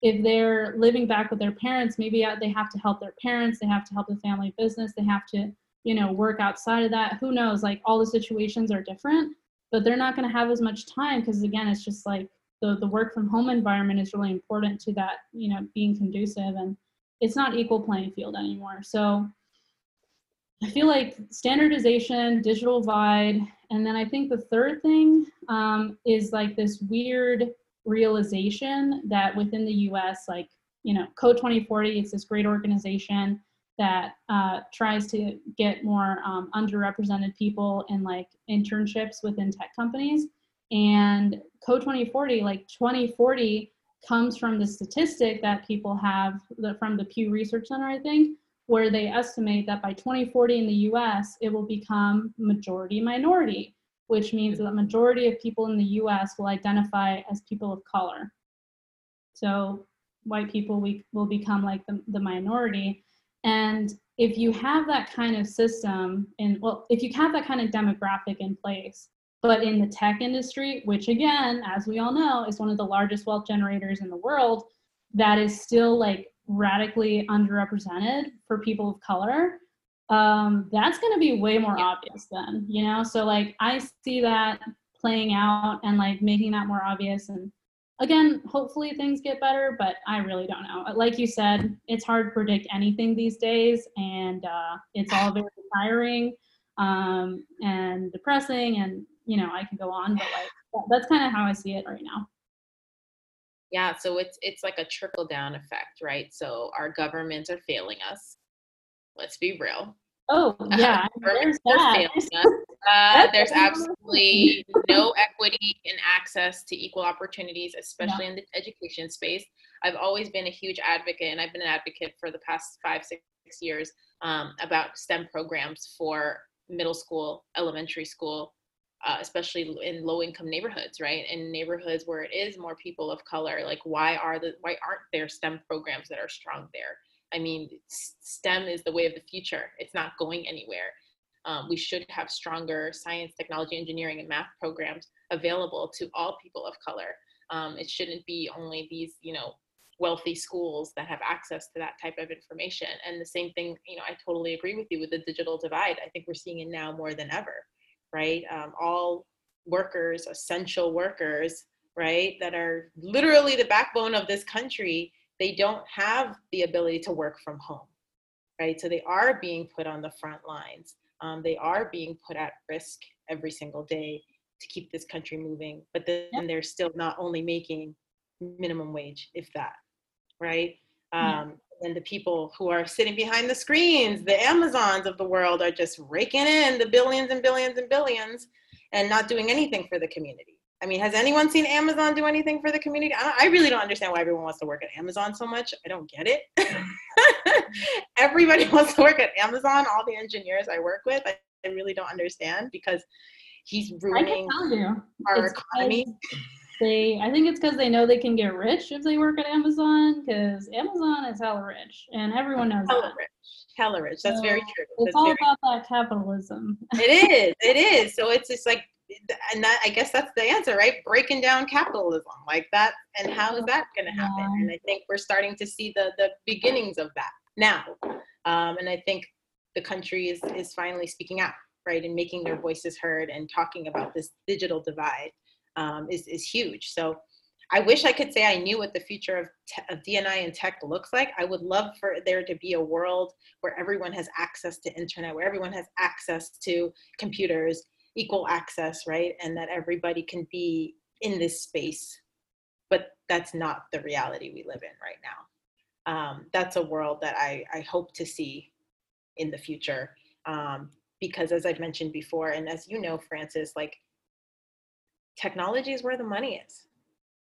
if they're living back with their parents maybe uh, they have to help their parents they have to help the family business they have to you know work outside of that. Who knows? Like all the situations are different but they're not going to have as much time because again it's just like the, the work from home environment is really important to that you know being conducive and it's not equal playing field anymore. So i feel like standardization digital divide and then i think the third thing um, is like this weird realization that within the US, like, you know, Code 2040, it's this great organization that uh, tries to get more um, underrepresented people in like internships within tech companies. And Code 2040, like 2040 comes from the statistic that people have the, from the Pew Research Center, I think, where they estimate that by 2040 in the US, it will become majority minority, which means that majority of people in the US will identify as people of color. So white people we, will become like the, the minority. And if you have that kind of system, and well, if you have that kind of demographic in place, but in the tech industry, which again, as we all know, is one of the largest wealth generators in the world, that is still like radically underrepresented for people of color, um, that's going to be way more obvious then, you know? So, like, I see that playing out and like making that more obvious. And again, hopefully things get better, but I really don't know. Like you said, it's hard to predict anything these days, and uh, it's all very tiring um, and depressing. And, you know, I can go on, but like, that's kind of how I see it right now yeah so it's it's like a trickle down effect right? So our governments are failing us. Let's be real. Oh (laughs) yeah (laughs) there's, that. Uh, there's absolutely no equity in access to equal opportunities especially yeah. in the education space. I've always been a huge advocate and i've been an advocate for the past five six years um, about stem programs for middle school elementary school uh, especially in low income neighborhoods right in neighborhoods where it is more people of color like why are the why aren't there stem programs that are strong there? I mean stem is the way of the future. It's not going anywhere. Um, we should have stronger science technology engineering and math programs available to all people of color. Um, it shouldn't be only these you know wealthy schools that have access to that type of information. And the same thing you know i totally agree with you with the digital divide. I think we're seeing it now more than ever right? Um, all workers, essential workers, right, that are literally the backbone of this country, they don't have the ability to work from home, right? So they are being put on the front lines. Um, they are being put at risk every single day to keep this country moving. But then they're still not only making minimum wage, if that, right? Um, and the people who are sitting behind the screens, the Amazons of the world, are just raking in the billions and billions and billions and not doing anything for the community. I mean, has anyone seen Amazon do anything for the community? I, I really don't understand why everyone wants to work at Amazon so much. I don't get it. (laughs) Everybody (laughs) wants to work at Amazon. All the engineers I work with, I, I really don't understand because he's ruining our it's economy. They i think it's because they know they can get rich if they work at amazon because amazon is hella rich and everyone knows hella that. rich hella rich that's so very true it's that's all very about that capitalism (laughs) it is it is so it's just like and that i guess that's the answer right breaking down capitalism like that and how is that going to happen yeah. and i think we're starting to see the the beginnings of that now um, and i think the country is is finally speaking out right and making their voices heard and talking about this digital divide um, is, is huge. So I wish I could say I knew what the future of, te- of DNI and tech looks like. I would love for there to be a world where everyone has access to internet, where everyone has access to computers, equal access, right? And that everybody can be in this space. But that's not the reality we live in right now. Um, that's a world that I, I hope to see in the future. Um, because as I've mentioned before, and as you know, Frances, like technology is where the money is.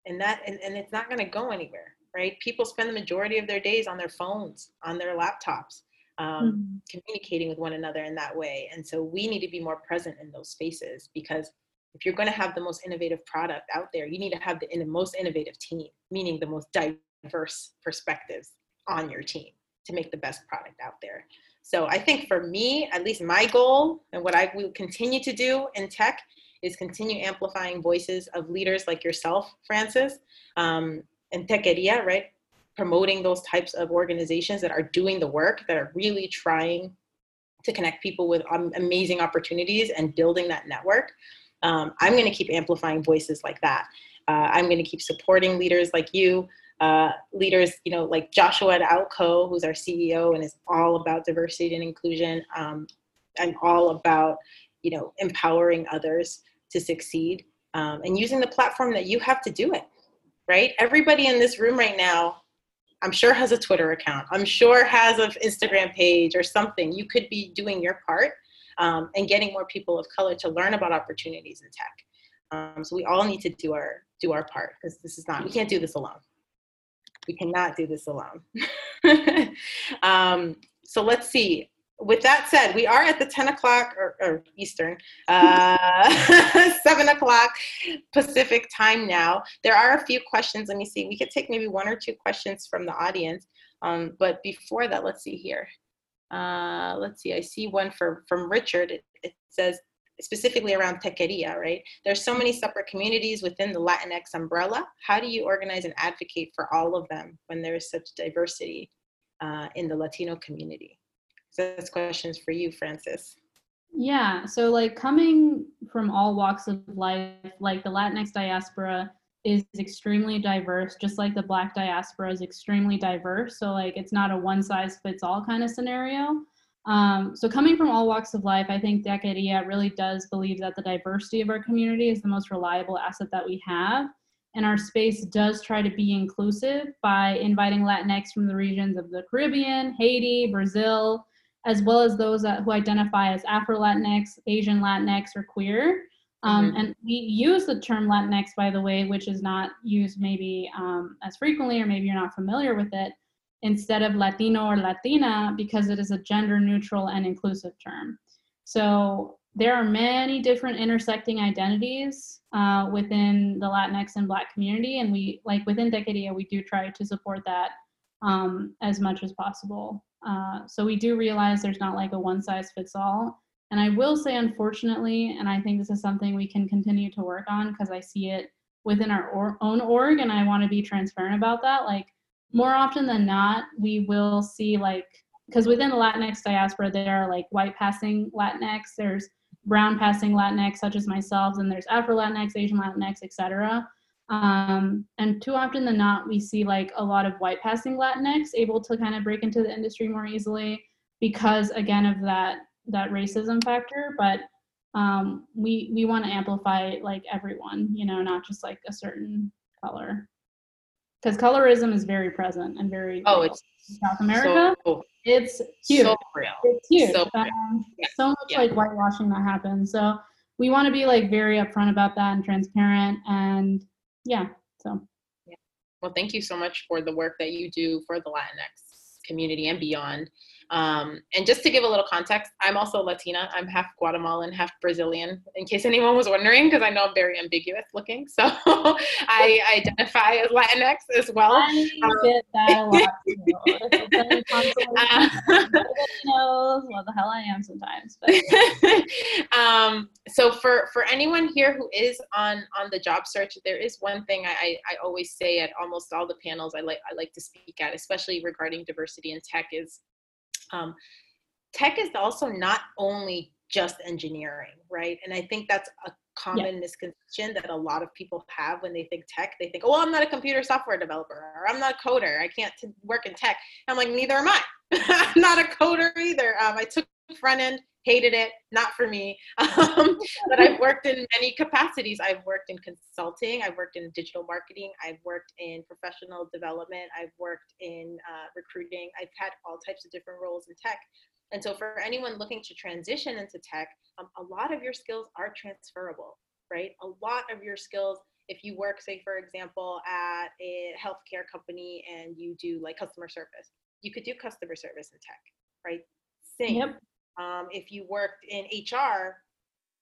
And that and, and it's not going to go anywhere right? People spend the majority of their days on their phones on their laptops um, mm-hmm. communicating with one another in that way. And so we need to be more present in those spaces because if you're going to have the most innovative product out there you need to have the, the most innovative team meaning the most diverse perspectives on your team to make the best product out there. So i think for me at least my goal and what i will continue to do in tech is continue amplifying voices of leaders like yourself, Frances, um, and Techqueria, right? Promoting those types of organizations that are doing the work, that are really trying to connect people with um, amazing opportunities and building that network. Um, I'm going to keep amplifying voices like that. Uh, I'm going to keep supporting leaders like you, uh, leaders, you know, like Joshua at Outco, who's our CEO and is all about diversity and inclusion. Um, I'm all about, you know, empowering others to succeed um, and using the platform that you have to do it right? Everybody in this room right now, I'm sure has a Twitter account. I'm sure has an Instagram page or something. You could be doing your part um, and getting more people of color to learn about opportunities in tech. Um, so we all need to do our do our part because this is not we can't do this alone. We cannot do this alone. (laughs) um, so let's see. With that said, we are at the 10 o'clock or, or Eastern, uh, (laughs) 7 o'clock Pacific time now. There are a few questions. Let me see. We could take maybe one or two questions from the audience. Um, but before that, let's see here. Uh, let's see. I see one for, from Richard. It, it says, specifically around Techqueria, right? There's so many separate communities within the Latinx umbrella. How do you organize and advocate for all of them when there is such diversity uh, in the Latino community? So this question is for you, Frances. Yeah, so like coming from all walks of life, like the Latinx diaspora is extremely diverse, just like the Black diaspora is extremely diverse. So like it's not a one size fits all kind of scenario. Um, so coming from all walks of life, I think Techqueria really does believe that the diversity of our community is the most reliable asset that we have. And our space does try to be inclusive by inviting Latinx from the regions of the Caribbean, Haiti, Brazil, as well as those that, who identify as Afro Latinx, Asian Latinx, or queer. Um, mm-hmm. And we use the term Latinx, by the way, which is not used maybe um, as frequently, or maybe you're not familiar with it instead of Latino or Latina because it is a gender neutral and inclusive term. So there are many different intersecting identities uh, within the Latinx and Black community, and we like within Techqueria, we do try to support that um, as much as possible. Uh, so we do realize there's not like a one size fits all. And I will say, unfortunately, and I think this is something we can continue to work on because I see it within our or- own org, and I want to be transparent about that. Like more often than not, we will see like because within the Latinx diaspora, there are like white passing Latinx, there's brown passing Latinx, such as myself, and there's Afro Latinx, Asian Latinx, etc. Um, and too often than not, we see like a lot of white passing Latinx able to kind of break into the industry more easily because again of that that racism factor. But um, we we want to amplify like everyone, you know, not just like a certain color because colorism is very present and very oh it's South America. So, it's huge. So real. It's huge. So, um, yeah. so much yeah. like whitewashing that happens. So we want to be like very upfront about that and transparent and yeah. So yeah. Well, thank you so much for the work that you do for the Latinx community and beyond. Um, and just to give a little context, I'm also Latina. I'm half Guatemalan, half Brazilian, in case anyone was wondering, because I know I'm very ambiguous looking. So (laughs) I identify as Latinx as well. I um, get that a lot. (laughs) knows what the hell I am sometimes. But. (laughs) um, so for for anyone here who is on on the job search, there is one thing I, I, I always say at almost all the panels I like I like to speak at, especially regarding diversity in tech, is um, tech is also not only just engineering, right? And I think that's a common yeah. misconception that a lot of people have when they think tech. They think, oh, well, I'm not a computer software developer, or I'm not a coder. I can't t- work in tech. I'm like, neither am I. (laughs) I'm not a coder either. Um, I took front end hated it, not for me. (laughs) Um, but I've worked in many capacities. I've worked in consulting, I've worked in digital marketing, I've worked in professional development, I've worked in uh, recruiting, I've had all types of different roles in tech. And so, for anyone looking to transition into tech, um, a lot of your skills are transferable, right? A lot of your skills, if you work, say, for example, at a healthcare company and you do like customer service, you could do customer service in tech, right? Same. Yep um, if you worked in HR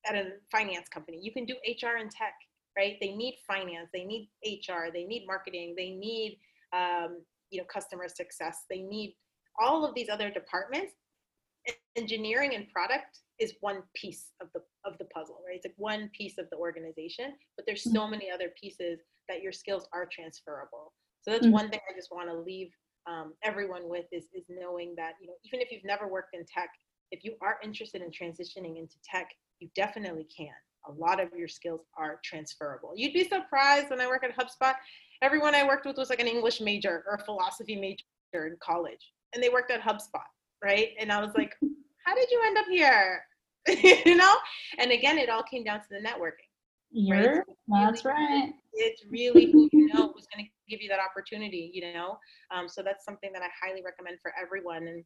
at a finance company, you can do HR in tech, right? They need finance, they need HR, they need marketing, they need um, you know customer success, they need all of these other departments. Engineering and product is one piece of the of the puzzle, right? It's like one piece of the organization, but there's so mm-hmm. many other pieces that your skills are transferable. So that's mm-hmm. one thing I just want to leave um, everyone with is is knowing that you know even if you've never worked in tech, if you are interested in transitioning into tech, you definitely can. A lot of your skills are transferable. You'd be surprised when I work at HubSpot, everyone I worked with was like an English major or a philosophy major in college, and they worked at HubSpot, right? And I was like, (laughs) how did you end up here? (laughs) you know? And again, it all came down to the networking, You're, right? That's really, right. It's really who you know who's going to give you that opportunity, you know? Um, so that's something that I highly recommend for everyone. And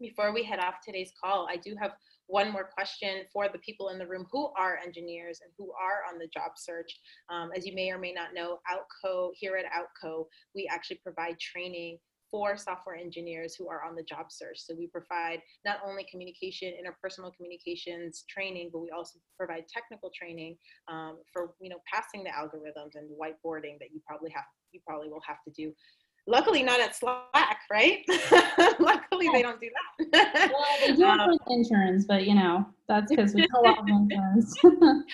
before we head off today's call, I do have one more question for the people in the room who are engineers and who are on the job search. Um, as you may or may not know, Outco, here at Outco, we actually provide training for software engineers who are on the job search. So we provide not only communication, interpersonal communications training, but we also provide technical training um, for you know passing the algorithms and whiteboarding that you probably have you probably will have to do luckily not at Slack, right? (laughs) luckily they don't do that. well, they do um, for interns, but you know, that's because we a lot of interns. (laughs)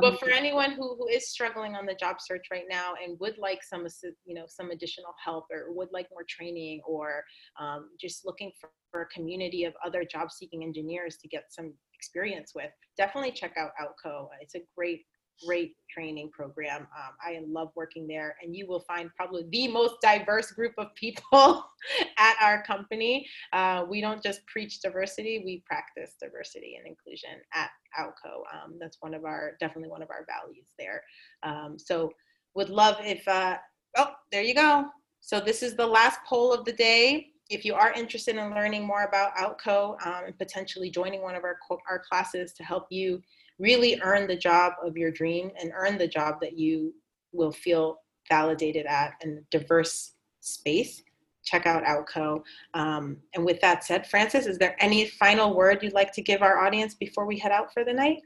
but for anyone who, who is struggling on the job search right now and would like some, you know, some additional help or would like more training or um, just looking for, for a community of other job seeking engineers to get some experience with, definitely check out Outco. It's a great great training program. Um, I love working there, and you will find probably the most diverse group of people (laughs) at our company. Uh, we don't just preach diversity; we practice diversity and inclusion at Outco. Um, that's one of our definitely one of our values there. Um, so, would love if uh, oh, there you go. So this is the last poll of the day. If you are interested in learning more about Outco um, and potentially joining one of our, our classes to help you really earn the job of your dream and earn the job that you will feel validated at in a diverse space. Check out outco. Um, and with that said frances is there any final word you'd like to give our audience before we head out for the night?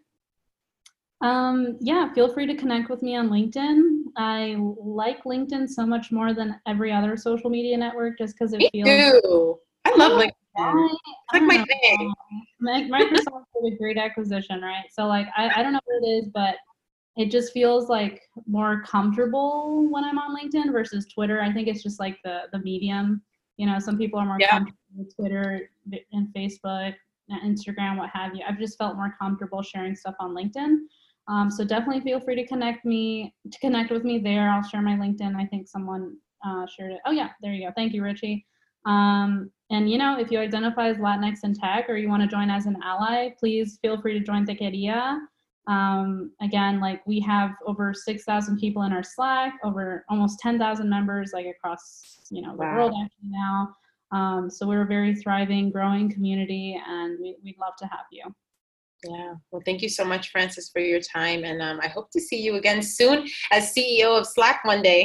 Um, yeah feel free to connect with me on linkedin. I like linkedin so much more than every other social media network just because it me feels too. i love linkedin it's like my thing. Microsoft did a great acquisition, right? So like I, I don't know what it is, but it just feels like more comfortable when I'm on LinkedIn versus Twitter. I think it's just like the the medium. You know, some people are more yeah. comfortable with Twitter and Facebook, Instagram, what have you. I've just felt more comfortable sharing stuff on LinkedIn. Um, so definitely feel free to connect me to connect with me there. I'll share my LinkedIn. I think someone uh, shared it. Oh yeah, there you go. Thank you, Richie. Um, and you know, if you identify as Latinx in tech or you want to join as an ally, please feel free to join Techqueria. Um, again, like we have over 6,000 people in our Slack, over almost 10,000 members like across, you know, the wow. world actually now. Um, so we're a very thriving, growing community and we, would love to have you. Yeah. Well, thank you so much, Frances, for your time. And um, I hope to see you again soon as CEO of Slack one day.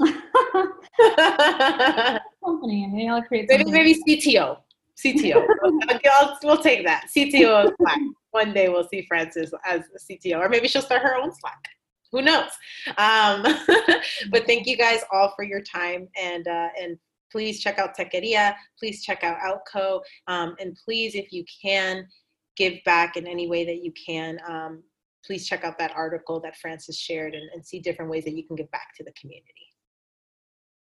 (laughs) (laughs) company. Maybe I'll create maybe, maybe CTO. CTO. (laughs) I'll, we'll take that. CTO of Slack. One day we'll see Frances as a CTO, or maybe she'll start her own Slack. Who knows? Um, (laughs) but thank you guys all for your time and uh, and please check out Techqueria. Please check out Outco. Um, and please, if you can, give back in any way that you can. Um, please check out that article that Frances shared and, and see different ways that you can give back to the community.